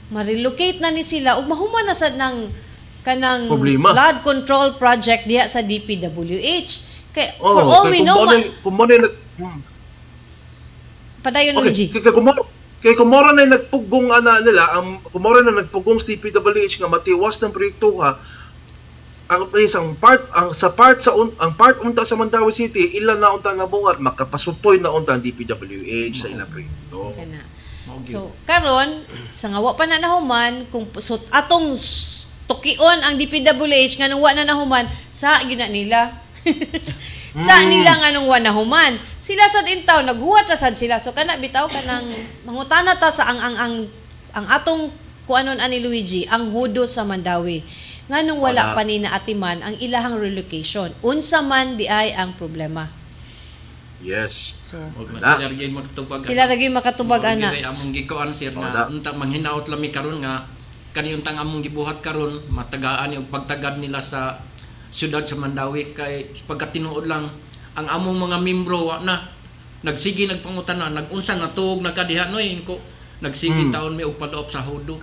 ma-relocate na ni sila ug mahuman na sad ng kanang Problema. flood control project diha sa DPWH kay Oh, for all kay we kung know mo ma, na- kung mo na nag- hmm. padayon Luigi Okay, kay kumoro na nagpugong ana nila, ang kumoro na nagpugong sa TPWH nga matiwas ng proyekto ha. Ang isang part ang sa part sa un, ang part unta sa Mandawi City ilan na unta nabuhat makapasutoy na unta ang DPWH sa ilang proyekto. So, karon sa nga wa pa na nahuman kung so, atong tukion ang DPWH nga nung wa na nahuman sa gyud na nila. sa nila nga nung wa nahuman. Sila sad intaw naghuwat ra sad sila. So kana bitaw kanang mangutana ta sa ang ang ang ang atong kuanon ani Luigi, ang hudo sa Mandawi. Nga nung wala Wala. pa ni naatiman ang ilahang relocation. Unsa man di ay ang problema. Yes. So, sila gyud magtubag. sila lagi makatubag ana. ay among gikuan sir na unta manghinaot lami karon nga kani untang among gibuhat karon matagaan yung pagtagad nila sa siyudad sa Mandawi kay pagka tinuod lang ang among mga membro wa na nagsige nagpangutana nagunsa natuog nagkadiha noy ko nagsige Hmm. taon may og padop sa hudo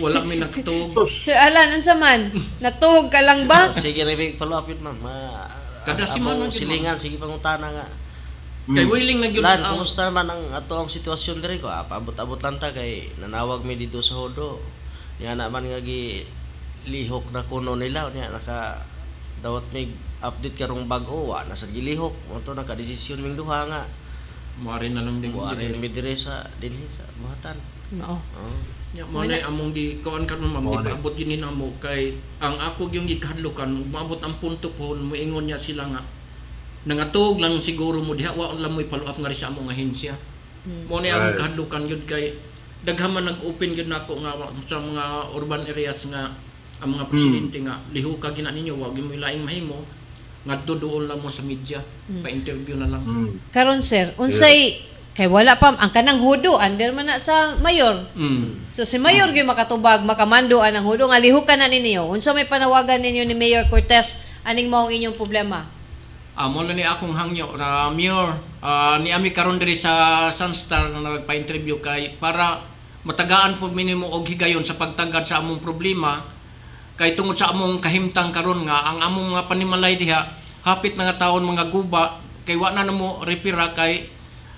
wala may nakatuog Sir Alan, unsa man? Natuog ka lang ba? Sige na big follow up yun, ma'am. Ma, Kada simana, di ba? silingan, sige pangutana nga. kay mm. willing na gyud Lan, ang kumusta man ang ato ang sitwasyon diri ko? Ah, paabot-abot lang ta kay nanawag mi dito sa Hodo. Nga naman nga gi lihok na kuno nila nya naka dawat may update karong bag-o wa nasa gilihok mo to naka desisyon ming duha nga Muari na lang din buari mi dire sa dinhi sa buhatan. Oo. Oh. Ya, mo na among gi karon ma'am Mo na. gipaabot yun namo kay ang ako yung gikadlokan maabot ang punto po moingon niya sila nga nangatog lang siguro mo diha wa lang mo follow up nga sa among ahensya. Mo na ang Right. kadlokan yun kay daghan man nag-open yun nako nga sa mga urban areas nga ang mga presidente nga liho ka gina ninyo wag mo ilaing mahimo ngadto doon lang mo sa media pa-interview na lang. Mm. Karon sir, unsay kay wala pa ang kanang hudo under man na sa mayor. Mm. So si Mayor gyud makatubag makamando anang hudo nga lihukan na ninyo. Unsa may panawagan ninyo ni Mayor Cortez aning mao ang inyong problema? Ah, mo na ni akong hangyo na Mayor, ah, ni ami karon diri sa Sunstar na nagpa-interview kay para matagaan po minimo og higayon sa pagtagad sa among problema kay tungod sa among kahimtang karon nga ang among mga panimalay diha hapit na nga taon mga guba kay wa na namo repira kay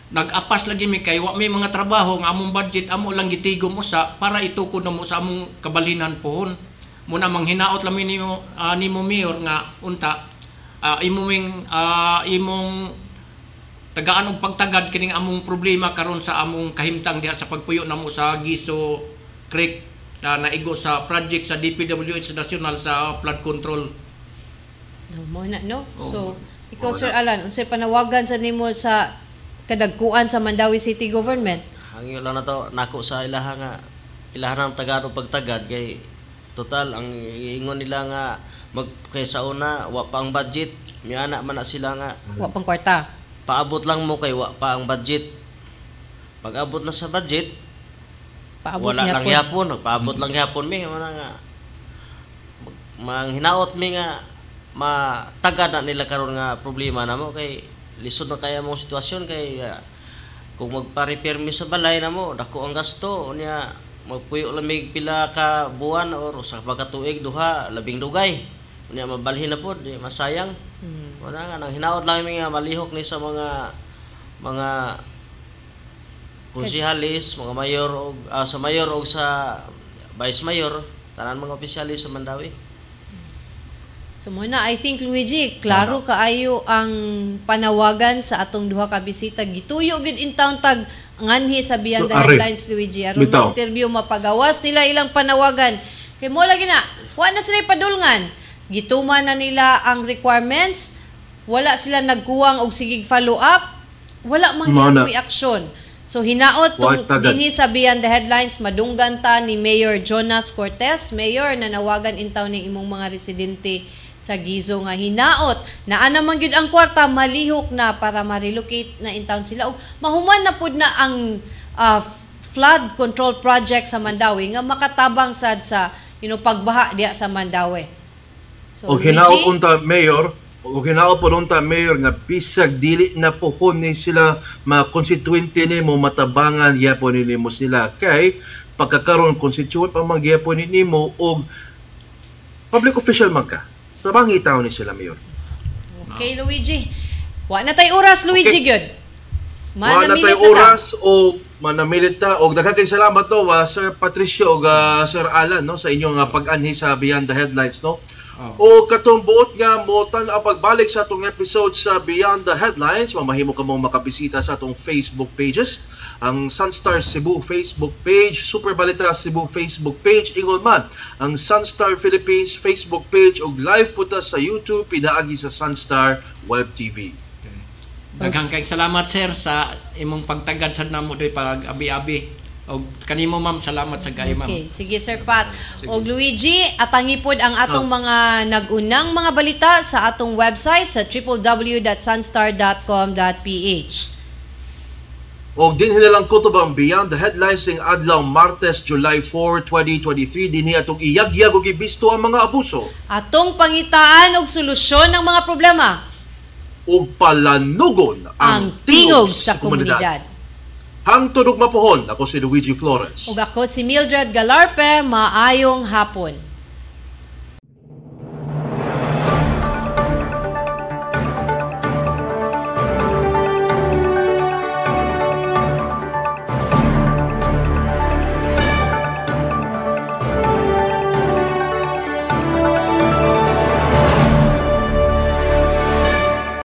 nag-apas lagi mi kay wa may mga trabaho nga among budget amo lang gitigom usa para itukod na mo sa among kabalhinan pohon. Muna manghinaot lang mi nimo ah, nimo mayor nga unta ah, imong ah, imong tagaan og pagtagad kining among problema karon sa among kahimtang diha sa pagpuyo namo sa Giso Creek na naigo sa project sa DPWH National sa flood control. No, mo na no. Oo. So ikaw Sir Alan, unsay panawagan sa nimo sa kadagkuan sa Mandawi City Government? Hangyo lang na to nako sa ilaha nga ilaha ng tagad o pagtagad kay total ang ingon nila nga mag kay sa una wa pa ang budget miana man na sila nga Wa pang kwarta. paabot lang mo kay wa pa ang budget pag abot na sa budget Paabot wala lang po. yapon paabot lang yapon mi nga nga manghinaot mi nga matagad na nila karon nga problema namo kay lisod na kaya mong sitwasyon kay ah, kung magpa-repair mi sa balay namo dako ang gasto unya magpuyo lang mig pila ka buwan or sa pagkatuig duha labing dugay unya mabalhin na pod di masayang Hmm. wala nga nang hinaot lang mi nga malihok ni sa mga mga konsihalis, mga mayor og ah, sa mayor og sa vice mayor, tanan mga opisyalis sa Mandawi. So muna, I think Luigi, klaro kaayo ang panawagan sa atong duha ka bisita. Gituyo gid in town tag nganhi sa Beyond the. Headlines Luigi. Aron Bitaw. ma-interview mapagawas nila ilang panawagan. Kay mo lagi na, wa na sila padulngan. Gituman na nila ang requirements. Wala sila nagkuwang og sigig follow up. Wala man Mao na. gyud action. So hinaot tong dinhi sa Beyond the Headlines madunggan ta ni Mayor Jonas Cortez, Mayor nanawagan in town ng imong mga residente sa Gizo nga hinaot. Na ana man gyud ang kwarta malihok na para ma-relocate na in town sila. Ug mahuman na pud na ang ah, flood control project sa Mandawi nga makatabang sad sa you know pagbaha diha sa Mandawi. So, o hinaot unta mayor o hinaot po unta mayor nga bisag dili na pohon ni sila mga konstituente nimo matabangan yapon ni nimo sila kay pagkakaroon constituent pa man gyapon ni nimo og public official man ka tabangi taon ni sila mayor Okay, Luigi. Wa na tay oras Luigi Okay. gyud. Manamilit na ta. oras o manamilit ta og daghang kay salamat to ah, Sir Patricio og ah, Sir Alan no sa inyong ah, pag-anhi sa Beyond the Headlines no. O katong buot nga mo tan pagbalik sa atong episode sa Beyond the Headlines, mamahimo ka mong makabisita sa atong Facebook pages, ang Sunstar Cebu Facebook page, Super Balita Cebu Facebook page, ingon man ang Sunstar Philippines Facebook page ug live puta sa YouTube pinaagi sa Sunstar Web TV. Daghang kay salamat sir sa imong pagtagad sa namo diri pag abi-abi. Og kanimo ma'am salamat sa gayo ma'am. Okay, sige Sir Pat. Og Luigi, atangi pod ang atong mga nagunang mga balita sa atong website sa www.sunstar.com.ph. O din hinilang kutob ang Beyond the Headlines ng adlaw Martes, July 4, 2023 dinhi atong iyagyag og ibisto ang mga abuso Atong pangitaan og solusyon ng mga problema ug palanugon ang tingog sa komunidad. Hangtod ug mapuhon ako si Luigi Flores. Ug ako si Mildred Galarpe, maayong hapon.